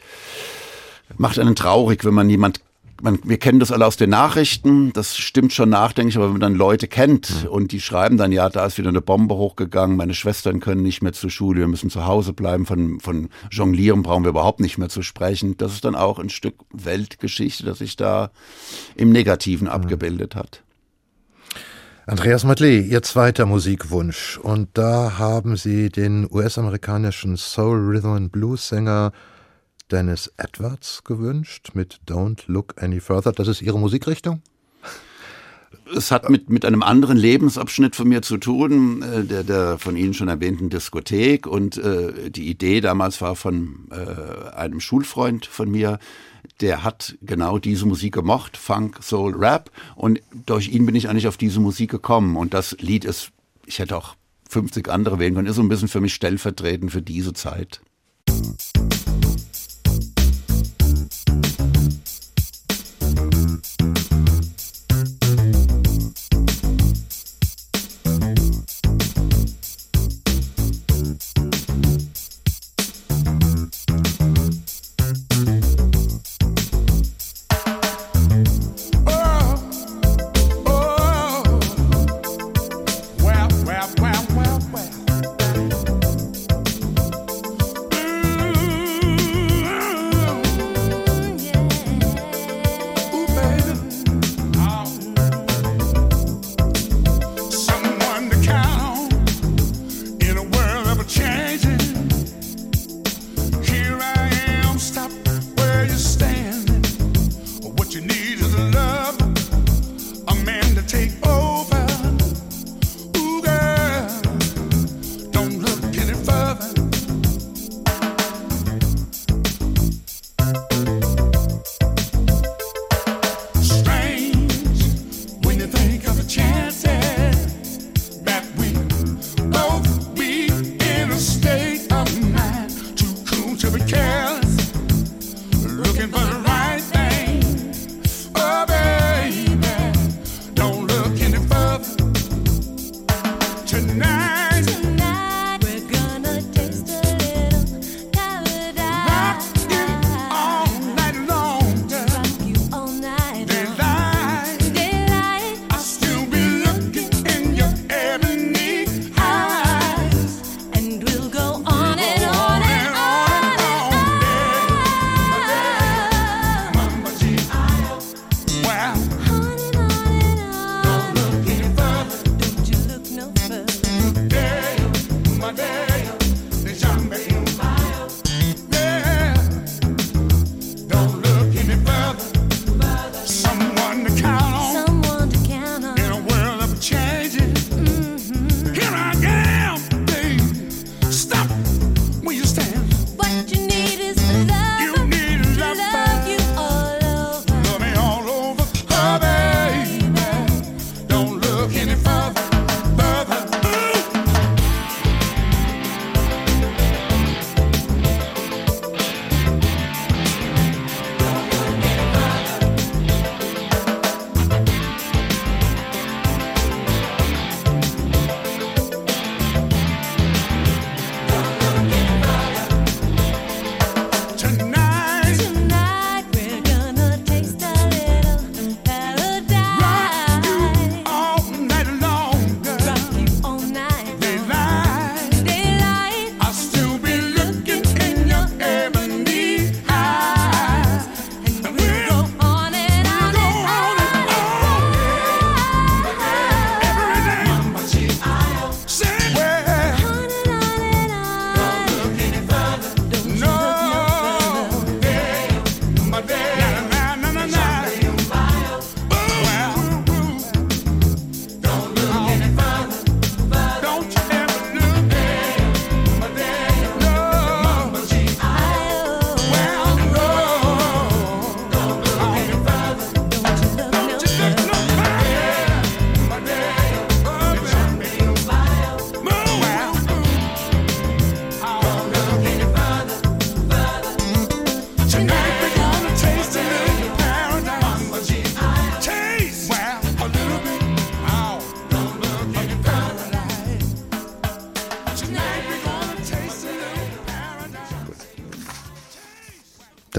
S3: macht einen traurig, wenn man jemand man, wir kennen das alle aus den Nachrichten, das stimmt schon nachdenklich, aber wenn man dann Leute kennt und die schreiben dann, ja, da ist wieder eine Bombe hochgegangen, meine Schwestern können nicht mehr zur Schule, wir müssen zu Hause bleiben, von, von Jonglieren brauchen wir überhaupt nicht mehr zu sprechen. Das ist dann auch ein Stück Weltgeschichte, das sich da im Negativen abgebildet hat.
S2: Andreas Matley, Ihr zweiter Musikwunsch. Und da haben Sie den US-amerikanischen Soul Rhythm and Blues Sänger Dennis Edwards gewünscht mit Don't Look Any Further. Das ist Ihre Musikrichtung?
S3: Es hat mit, mit einem anderen Lebensabschnitt von mir zu tun, äh, der, der von Ihnen schon erwähnten Diskothek. Und äh, die Idee damals war von äh, einem Schulfreund von mir, der hat genau diese Musik gemocht, Funk, Soul, Rap. Und durch ihn bin ich eigentlich auf diese Musik gekommen. Und das Lied ist, ich hätte auch 50 andere wählen können, ist so ein bisschen für mich stellvertretend für diese Zeit.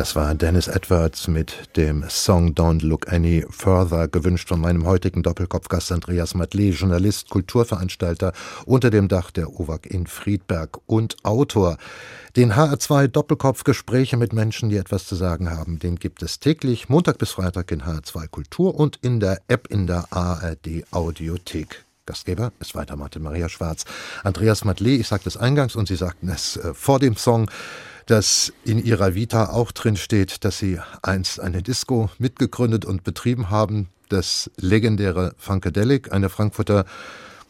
S2: Das war Dennis Edwards mit dem Song Don't Look Any Further, gewünscht von meinem heutigen Doppelkopfgast Andreas Matley, Journalist, Kulturveranstalter unter dem Dach der OWAG in Friedberg und Autor. Den HR2 Doppelkopf Gespräche mit Menschen, die etwas zu sagen haben, den gibt es täglich, Montag bis Freitag in HR2 Kultur und in der App in der ARD Audiothek. Gastgeber ist weiter Martin Maria Schwarz. Andreas Matley, ich sagte es eingangs und Sie sagten es äh, vor dem Song, dass in ihrer Vita auch drin steht, dass sie einst eine Disco mitgegründet und betrieben haben, das legendäre Funkadelic, eine Frankfurter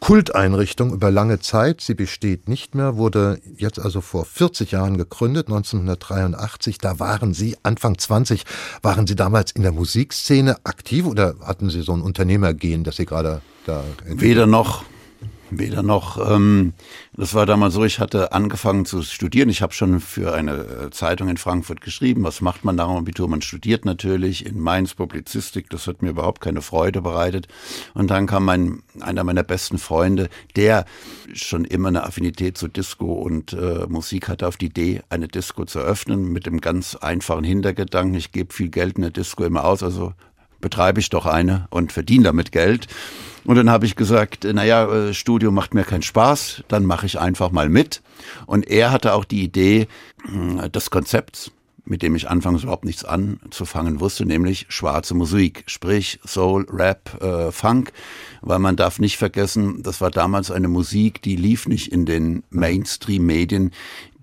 S2: Kulteinrichtung über lange Zeit. Sie besteht nicht mehr, wurde jetzt also vor 40 Jahren gegründet, 1983. Da waren Sie, Anfang 20, waren Sie damals in der Musikszene aktiv oder hatten Sie so ein Unternehmergehen, dass Sie gerade da...
S3: Weder noch. Weder noch. Ähm, das war damals so, ich hatte angefangen zu studieren. Ich habe schon für eine äh, Zeitung in Frankfurt geschrieben. Was macht man nach dem Abitur? Man studiert natürlich in Mainz Publizistik. Das hat mir überhaupt keine Freude bereitet. Und dann kam mein, einer meiner besten Freunde, der schon immer eine Affinität zu Disco und äh, Musik hatte, auf die Idee, eine Disco zu öffnen, mit dem ganz einfachen Hintergedanken, ich gebe viel Geld in der Disco immer aus, also betreibe ich doch eine und verdiene damit Geld. Und dann habe ich gesagt, naja, äh, Studio macht mir keinen Spaß, dann mache ich einfach mal mit. Und er hatte auch die Idee äh, des Konzepts, mit dem ich anfangs überhaupt nichts anzufangen wusste, nämlich schwarze Musik, sprich Soul, Rap, äh, Funk, weil man darf nicht vergessen, das war damals eine Musik, die lief nicht in den Mainstream-Medien,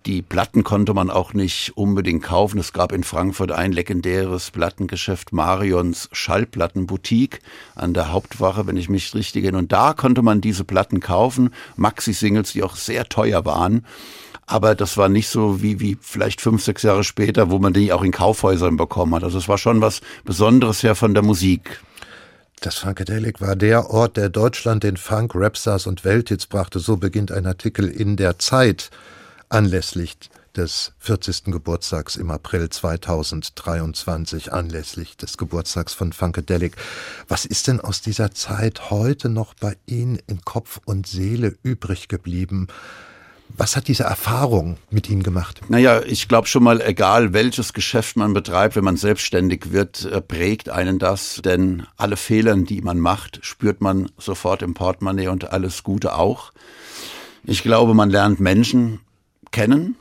S3: die Platten konnte man auch nicht unbedingt kaufen. Es gab in Frankfurt ein legendäres Plattengeschäft, Marions Schallplattenboutique an der Hauptwache, wenn ich mich richtig erinnere. Und da konnte man diese Platten kaufen, Maxi-Singles, die auch sehr teuer waren. Aber das war nicht so wie, wie vielleicht fünf, sechs Jahre später, wo man die auch in Kaufhäusern bekommen hat. Also es war schon was Besonderes her von der Musik.
S2: Das Funkadelic war der Ort, der Deutschland den Funk, Rapstars und Welthits brachte. So beginnt ein Artikel in der Zeit anlässlich des 40. Geburtstags im April 2023, anlässlich des Geburtstags von Funkadelic. Was ist denn aus dieser Zeit heute noch bei Ihnen in Kopf und Seele übrig geblieben? Was hat diese Erfahrung mit Ihnen gemacht?
S3: Naja, ich glaube schon mal, egal welches Geschäft man betreibt, wenn man selbstständig wird, äh, prägt einen das. Denn alle Fehler, die man macht, spürt man sofort im Portemonnaie und alles Gute auch. Ich glaube, man lernt Menschen kennen,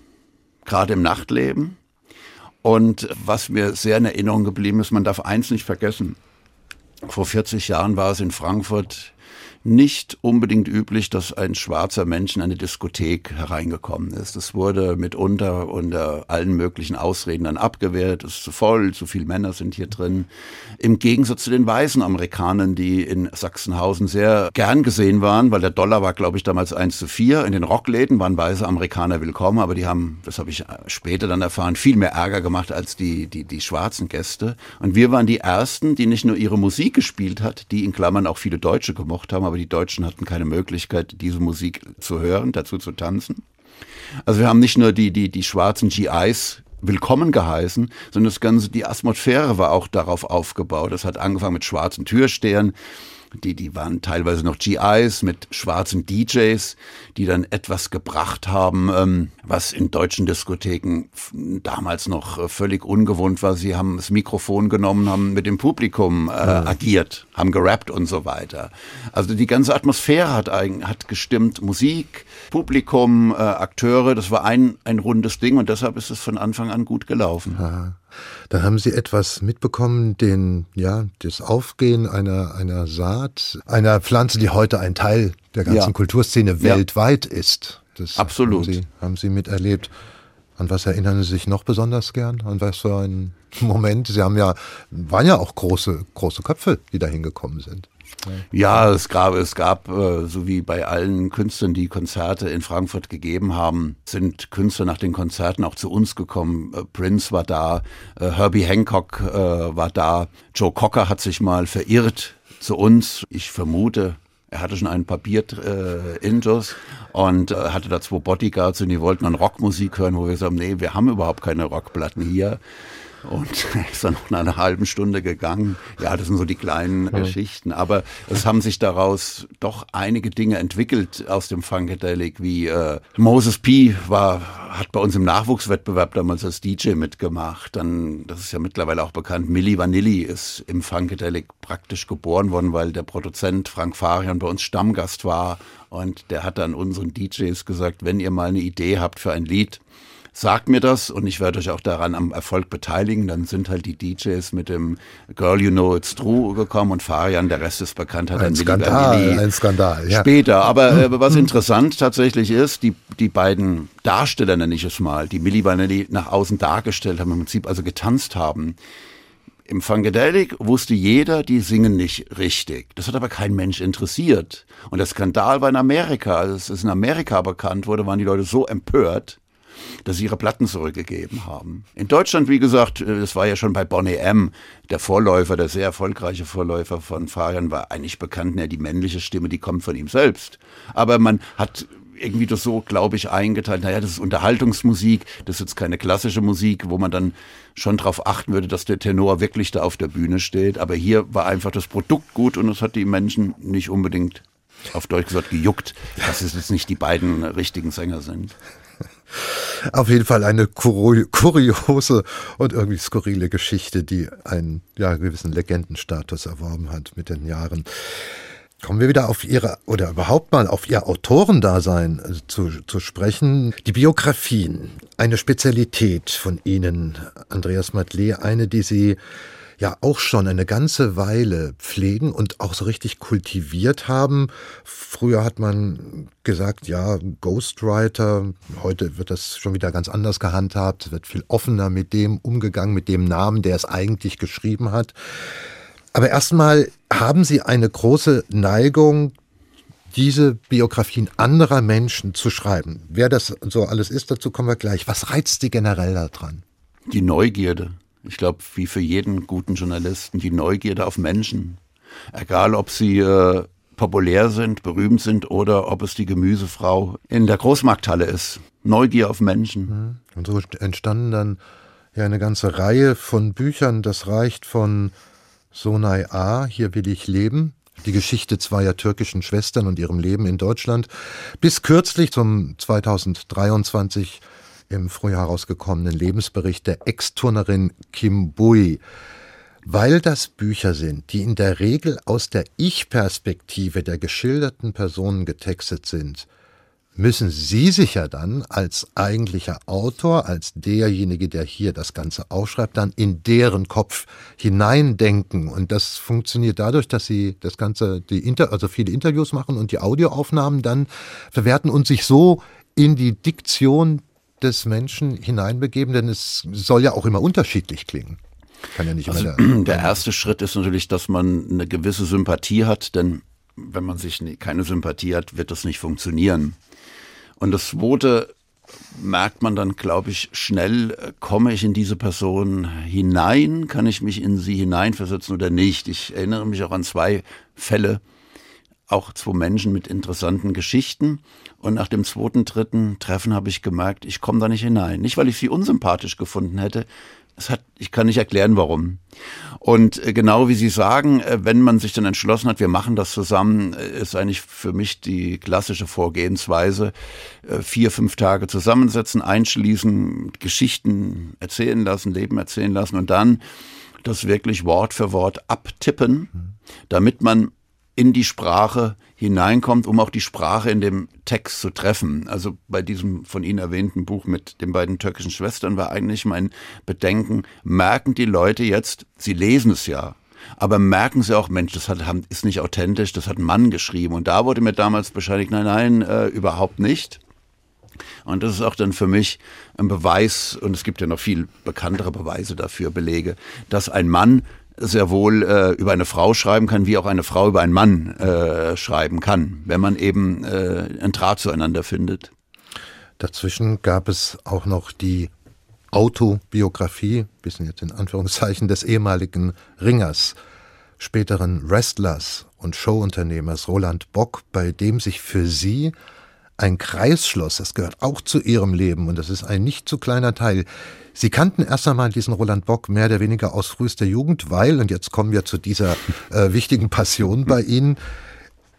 S3: gerade im Nachtleben. Und was mir sehr in Erinnerung geblieben ist, man darf eins nicht vergessen. Vor 40 Jahren war es in Frankfurt nicht unbedingt üblich, dass ein schwarzer Mensch in eine Diskothek hereingekommen ist. Es wurde mitunter unter allen möglichen Ausreden dann abgewehrt. Es ist zu voll, zu viele Männer sind hier drin. Im Gegensatz zu den weißen Amerikanern, die in Sachsenhausen sehr gern gesehen waren, weil der Dollar war, glaube ich, damals eins zu vier. In den Rockläden waren weiße Amerikaner willkommen, aber die haben, das habe ich später dann erfahren, viel mehr Ärger gemacht als die, die, die schwarzen Gäste. Und wir waren die Ersten, die nicht nur ihre Musik gespielt hat, die in Klammern auch viele Deutsche gemocht haben, aber die Deutschen hatten keine Möglichkeit, diese Musik zu hören, dazu zu tanzen. Also wir haben nicht nur die, die, die schwarzen GIs willkommen geheißen, sondern das ganze, die Atmosphäre war auch darauf aufgebaut. Das hat angefangen mit schwarzen Türstehern, die, die waren teilweise noch GIs mit schwarzen DJs, die dann etwas gebracht haben, ähm, was in deutschen Diskotheken damals noch äh, völlig ungewohnt war. Sie haben das Mikrofon genommen, haben mit dem Publikum äh, ja. agiert, haben gerappt und so weiter. Also die ganze Atmosphäre hat, hat gestimmt. Musik, Publikum, äh, Akteure, das war ein, ein rundes Ding und deshalb ist es von Anfang an gut gelaufen.
S2: Aha. Dann haben Sie etwas mitbekommen, den, ja, das Aufgehen einer, einer Saat, einer Pflanze, die heute ein Teil der ganzen ja. Kulturszene weltweit ja. ist.
S3: Das Absolut.
S2: Haben Sie, haben Sie miterlebt. An was erinnern Sie sich noch besonders gern? An was für einen Moment? Sie haben ja, waren ja auch große, große Köpfe, die da hingekommen sind.
S3: Ja, es gab, es gab, äh, so wie bei allen Künstlern, die Konzerte in Frankfurt gegeben haben, sind Künstler nach den Konzerten auch zu uns gekommen. Äh, Prince war da, äh, Herbie Hancock war da, Joe Cocker hat sich mal verirrt zu uns. Ich vermute, er hatte schon einen Papier Intos und hatte da zwei Bodyguards und die wollten dann Rockmusik hören, wo wir sagen, nee, wir haben überhaupt keine Rockplatten hier. Und ist dann nach einer halben Stunde gegangen. Ja, das sind so die kleinen ja. Geschichten. Aber es haben sich daraus doch einige Dinge entwickelt aus dem Funkadelic, wie äh, Moses P. war, hat bei uns im Nachwuchswettbewerb damals als DJ mitgemacht. Dann, das ist ja mittlerweile auch bekannt, Milli Vanilli ist im Funkadelic praktisch geboren worden, weil der Produzent Frank Farian bei uns Stammgast war. Und der hat dann unseren DJs gesagt, wenn ihr mal eine Idee habt für ein Lied, sagt mir das und ich werde euch auch daran am Erfolg beteiligen. Dann sind halt die DJs mit dem Girl You Know It's True gekommen und Farian, der Rest ist bekannt, hat
S2: ein Skandal, ein
S3: Skandal, ja. Später. Aber äh, was hm. interessant tatsächlich ist, die, die beiden Darsteller, nenne ich es mal, die Milli Vanilli nach außen dargestellt haben, im Prinzip also getanzt haben, im Funkadelic wusste jeder, die singen nicht richtig. Das hat aber kein Mensch interessiert. Und der Skandal war in Amerika. Als es in Amerika bekannt wurde, waren die Leute so empört, dass sie ihre Platten zurückgegeben haben. In Deutschland, wie gesagt, äh, das war ja schon bei Bonnie M., der Vorläufer, der sehr erfolgreiche Vorläufer von Fabian, war eigentlich bekannt, ne, die männliche Stimme, die kommt von ihm selbst. Aber man hat irgendwie das so, glaube ich, eingeteilt, naja, das ist Unterhaltungsmusik, das ist jetzt keine klassische Musik, wo man dann schon darauf achten würde, dass der Tenor wirklich da auf der Bühne steht. Aber hier war einfach das Produkt gut und es hat die Menschen nicht unbedingt, auf Deutsch gesagt, gejuckt, dass es jetzt nicht die beiden richtigen Sänger sind.
S2: Auf jeden Fall eine kuriose und irgendwie skurrile Geschichte, die einen ja, gewissen Legendenstatus erworben hat mit den Jahren. Kommen wir wieder auf Ihre oder überhaupt mal auf Ihr Autorendasein äh, zu, zu sprechen. Die Biografien, eine Spezialität von Ihnen, Andreas Matlé, eine, die Sie ja auch schon eine ganze Weile pflegen und auch so richtig kultiviert haben. Früher hat man gesagt, ja, Ghostwriter, heute wird das schon wieder ganz anders gehandhabt, wird viel offener mit dem umgegangen, mit dem Namen, der es eigentlich geschrieben hat. Aber erstmal haben Sie eine große Neigung, diese Biografien anderer Menschen zu schreiben. Wer das so alles ist, dazu kommen wir gleich. Was reizt Sie generell daran?
S3: Die Neugierde. Ich glaube, wie für jeden guten Journalisten, die Neugierde auf Menschen. Egal, ob sie äh, populär sind, berühmt sind oder ob es die Gemüsefrau in der Großmarkthalle ist. Neugier auf Menschen. Mhm.
S2: Und so entstanden dann ja eine ganze Reihe von Büchern. Das reicht von Sonai A, Hier will ich leben, die Geschichte zweier türkischen Schwestern und ihrem Leben in Deutschland, bis kürzlich zum 2023 im Frühjahr herausgekommenen Lebensbericht der Ex-Turnerin Kim Bui. Weil das Bücher sind, die in der Regel aus der Ich-Perspektive der geschilderten Personen getextet sind, müssen Sie sich ja dann als eigentlicher Autor, als derjenige, der hier das Ganze aufschreibt, dann in deren Kopf hineindenken. Und das funktioniert dadurch, dass Sie das Ganze, die Inter also viele Interviews machen und die Audioaufnahmen dann verwerten und sich so in die Diktion des Menschen hineinbegeben, denn es soll ja auch immer unterschiedlich klingen.
S3: Kann ja nicht also immer der, der erste Schritt ist natürlich, dass man eine gewisse Sympathie hat, denn wenn man sich keine Sympathie hat, wird das nicht funktionieren. Und das zweite merkt man dann, glaube ich, schnell, komme ich in diese Person hinein, kann ich mich in sie hineinversetzen oder nicht. Ich erinnere mich auch an zwei Fälle, auch zwei Menschen mit interessanten Geschichten. Und nach dem zweiten, dritten Treffen habe ich gemerkt, ich komme da nicht hinein. Nicht, weil ich sie unsympathisch gefunden hätte. Es hat, ich kann nicht erklären, warum. Und äh, genau wie Sie sagen, äh, wenn man sich dann entschlossen hat, wir machen das zusammen, äh, ist eigentlich für mich die klassische Vorgehensweise. Vier, fünf Tage zusammensetzen, einschließen, Geschichten erzählen lassen, Leben erzählen lassen und dann das wirklich Wort für Wort abtippen, damit man in die Sprache hineinkommt, um auch die Sprache in dem Text zu treffen. Also bei diesem von Ihnen erwähnten Buch mit den beiden türkischen Schwestern war eigentlich mein Bedenken, merken die Leute jetzt, sie lesen es ja, aber merken sie auch, Mensch, das hat, ist nicht authentisch, das hat ein Mann geschrieben. Und da wurde mir damals bescheinigt, nein, nein, äh, überhaupt nicht. Und das ist auch dann für mich ein Beweis, und es gibt ja noch viel bekanntere Beweise dafür, Belege, dass ein Mann sehr wohl äh, über eine Frau schreiben kann, wie auch eine Frau über einen Mann äh, schreiben kann, wenn man eben äh, einen Draht zueinander findet.
S2: Dazwischen gab es auch noch die Autobiografie, bisschen jetzt in Anführungszeichen, des ehemaligen Ringers, späteren Wrestlers und Showunternehmers Roland Bock, bei dem sich für sie ein Kreis schloss, das gehört auch zu ihrem Leben und das ist ein nicht zu kleiner Teil, Sie kannten erst einmal diesen Roland Bock mehr oder weniger aus frühester Jugend, weil, und jetzt kommen wir zu dieser äh, wichtigen Passion bei Ihnen,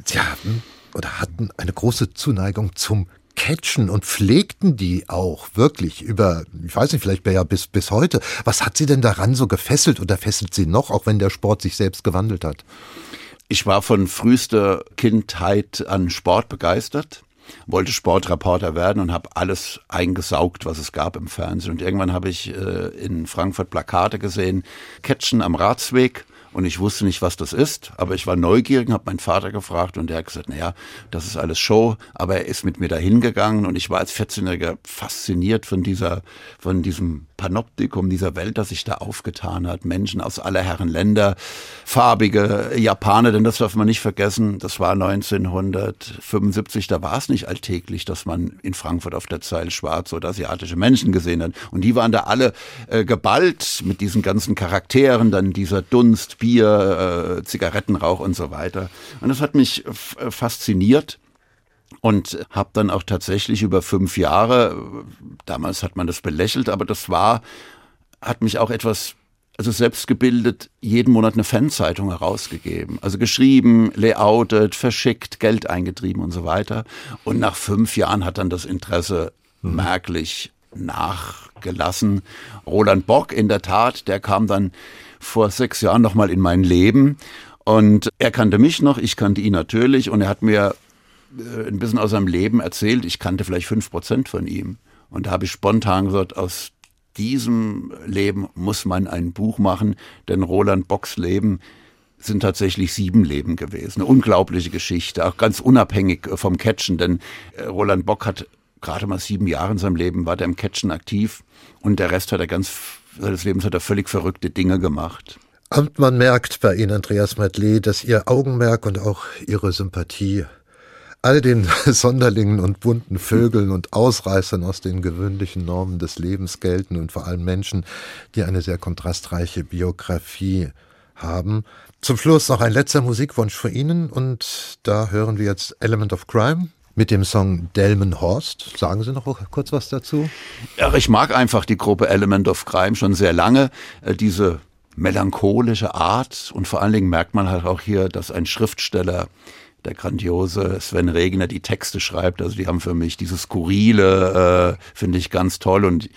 S2: Sie haben oder hatten eine große Zuneigung zum catchen und pflegten die auch wirklich über, ich weiß nicht, vielleicht ja bis, bis heute. Was hat Sie denn daran so gefesselt oder fesselt Sie noch, auch wenn der Sport sich selbst gewandelt hat?
S3: Ich war von frühester Kindheit an Sport begeistert wollte Sportreporter werden und habe alles eingesaugt, was es gab im Fernsehen. Und irgendwann habe ich äh, in Frankfurt Plakate gesehen, Catchen am Ratsweg. Und ich wusste nicht, was das ist, aber ich war neugierig, habe meinen Vater gefragt und der hat gesagt, naja, das ist alles Show, aber er ist mit mir dahin gegangen und ich war als 14-Jähriger fasziniert von dieser, von diesem Panoptikum dieser Welt, das sich da aufgetan hat. Menschen aus aller Herren Länder, farbige Japaner, denn das darf man nicht vergessen, das war 1975, da war es nicht alltäglich, dass man in Frankfurt auf der Zeile schwarze oder asiatische Menschen gesehen hat. Und die waren da alle äh, geballt mit diesen ganzen Charakteren, dann dieser Dunst, Bier, äh, Zigarettenrauch und so weiter. Und das hat mich äh, fasziniert und habe dann auch tatsächlich über fünf Jahre, damals hat man das belächelt, aber das war, hat mich auch etwas also selbst gebildet, jeden Monat eine Fanzeitung herausgegeben. Also geschrieben, layoutet, verschickt, Geld eingetrieben und so weiter. Und nach fünf Jahren hat dann das Interesse mhm. merklich nachgelassen. Roland Bock in der Tat, der kam dann vor sechs Jahren nochmal in mein Leben. Und er kannte mich noch, ich kannte ihn natürlich und er hat mir ein bisschen aus seinem Leben erzählt. Ich kannte vielleicht fünf Prozent von ihm. Und da habe ich spontan gesagt, aus diesem Leben muss man ein Buch machen, denn Roland Bocks Leben sind tatsächlich sieben Leben gewesen. Eine unglaubliche Geschichte, auch ganz unabhängig vom Catchen, denn äh, Roland Bock hat gerade mal sieben Jahre in seinem Leben war der im Catchen aktiv und der Rest hat er ganz seines Lebens hat er völlig verrückte Dinge gemacht.
S2: Man merkt bei Ihnen, Andreas Matley, dass Ihr Augenmerk und auch Ihre Sympathie all den Sonderlingen und bunten Vögeln und Ausreißern aus den gewöhnlichen Normen des Lebens gelten und vor allem Menschen, die eine sehr kontrastreiche Biografie haben. Zum Schluss noch ein letzter Musikwunsch für Ihnen und da hören wir jetzt Element of Crime mit dem Song Delmenhorst. Sagen Sie noch kurz was dazu?
S3: Ja, ich mag einfach die Gruppe Element of Crime schon sehr lange. Äh, diese melancholische Art und vor allen Dingen merkt man halt auch hier, dass ein Schriftsteller der grandiose Sven Regner die Texte schreibt. Also die haben für mich dieses Skurrile, äh, finde ich ganz toll. Und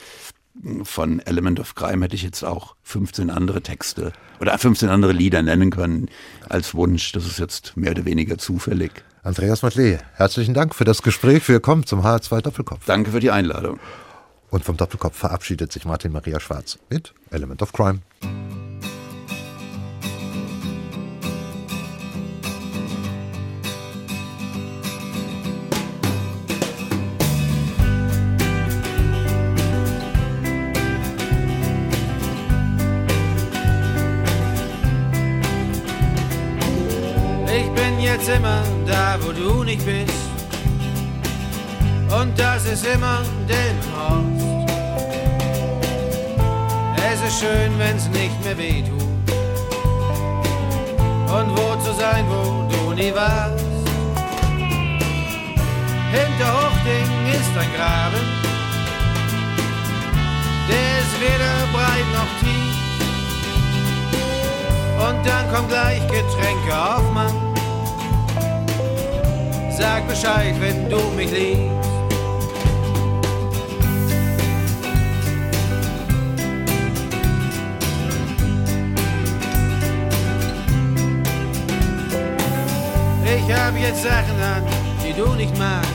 S3: von Element of Crime hätte ich jetzt auch 15 andere Texte oder 15 andere Lieder nennen können als Wunsch. Das ist jetzt mehr oder weniger zufällig.
S2: Andreas Matley, herzlichen Dank für das Gespräch. Willkommen zum HR2 Doppelkopf.
S3: Danke für die Einladung.
S2: Und vom Doppelkopf verabschiedet sich Martin Maria Schwarz mit Element of Crime.
S5: Du nicht bist. Und das ist immer Delmenhorst. Es ist schön, wenn's nicht mehr weh tut. Und wo zu sein, wo du nie warst. Hinter Hochding ist ein Graben. Der ist weder breit noch tief. Und dann kommt gleich Getränke auf Mann. Sag Bescheid, wenn du mich liebst. Ich hab jetzt Sachen an, die du nicht magst.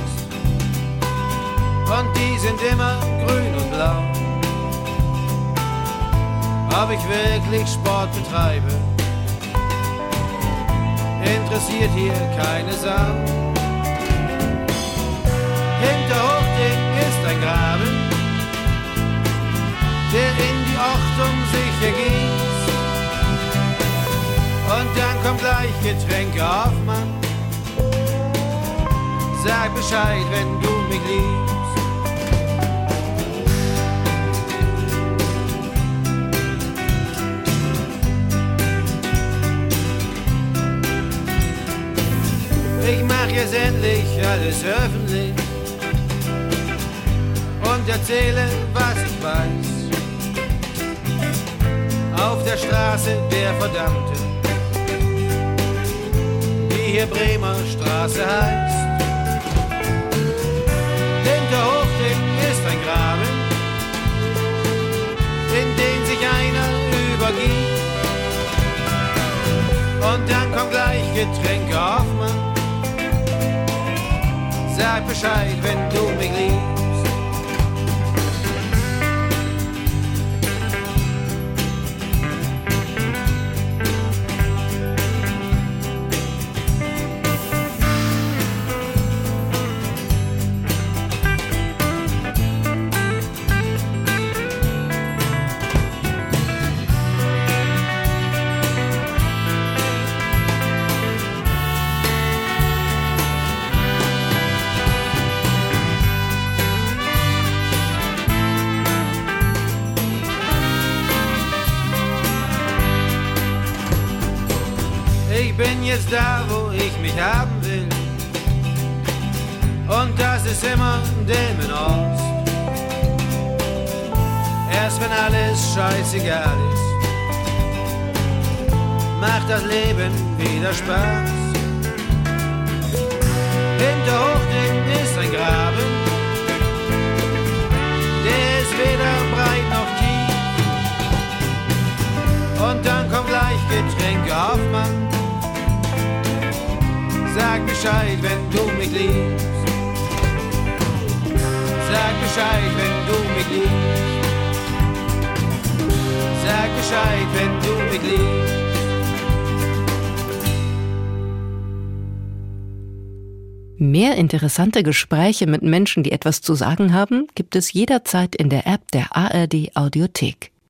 S5: Und die sind immer grün und blau. Ob ich wirklich Sport betreibe, interessiert hier keine Sau. Hinter Hochding ist ein Graben, der in die Ochtung sich ergießt. Und dann kommt gleich Getränke auf, Mann. Sag Bescheid, wenn du mich liebst. Ich mach jetzt endlich alles öffentlich erzähle, was ich weiß. auf der Straße der Verdammte, die hier Bremer Straße heißt. Hinter Hochding ist ein Graben, in den sich einer übergibt. Und dann kommt gleich Getränke auf, Mann. Sag Bescheid, wenn du mich liebst. Scheißegal ist, macht das Leben wieder Spaß. Hinter Hochding ist ein Graben, der ist weder breit noch tief. Und dann kommt gleich Getränke auf, Mann Sag Bescheid, wenn du mich liebst. Sag Bescheid, wenn du mich liebst. Sag Bescheid, wenn du mich liebst.
S1: Mehr interessante Gespräche mit Menschen, die etwas zu sagen haben, gibt es jederzeit in der App der ARD Audiothek.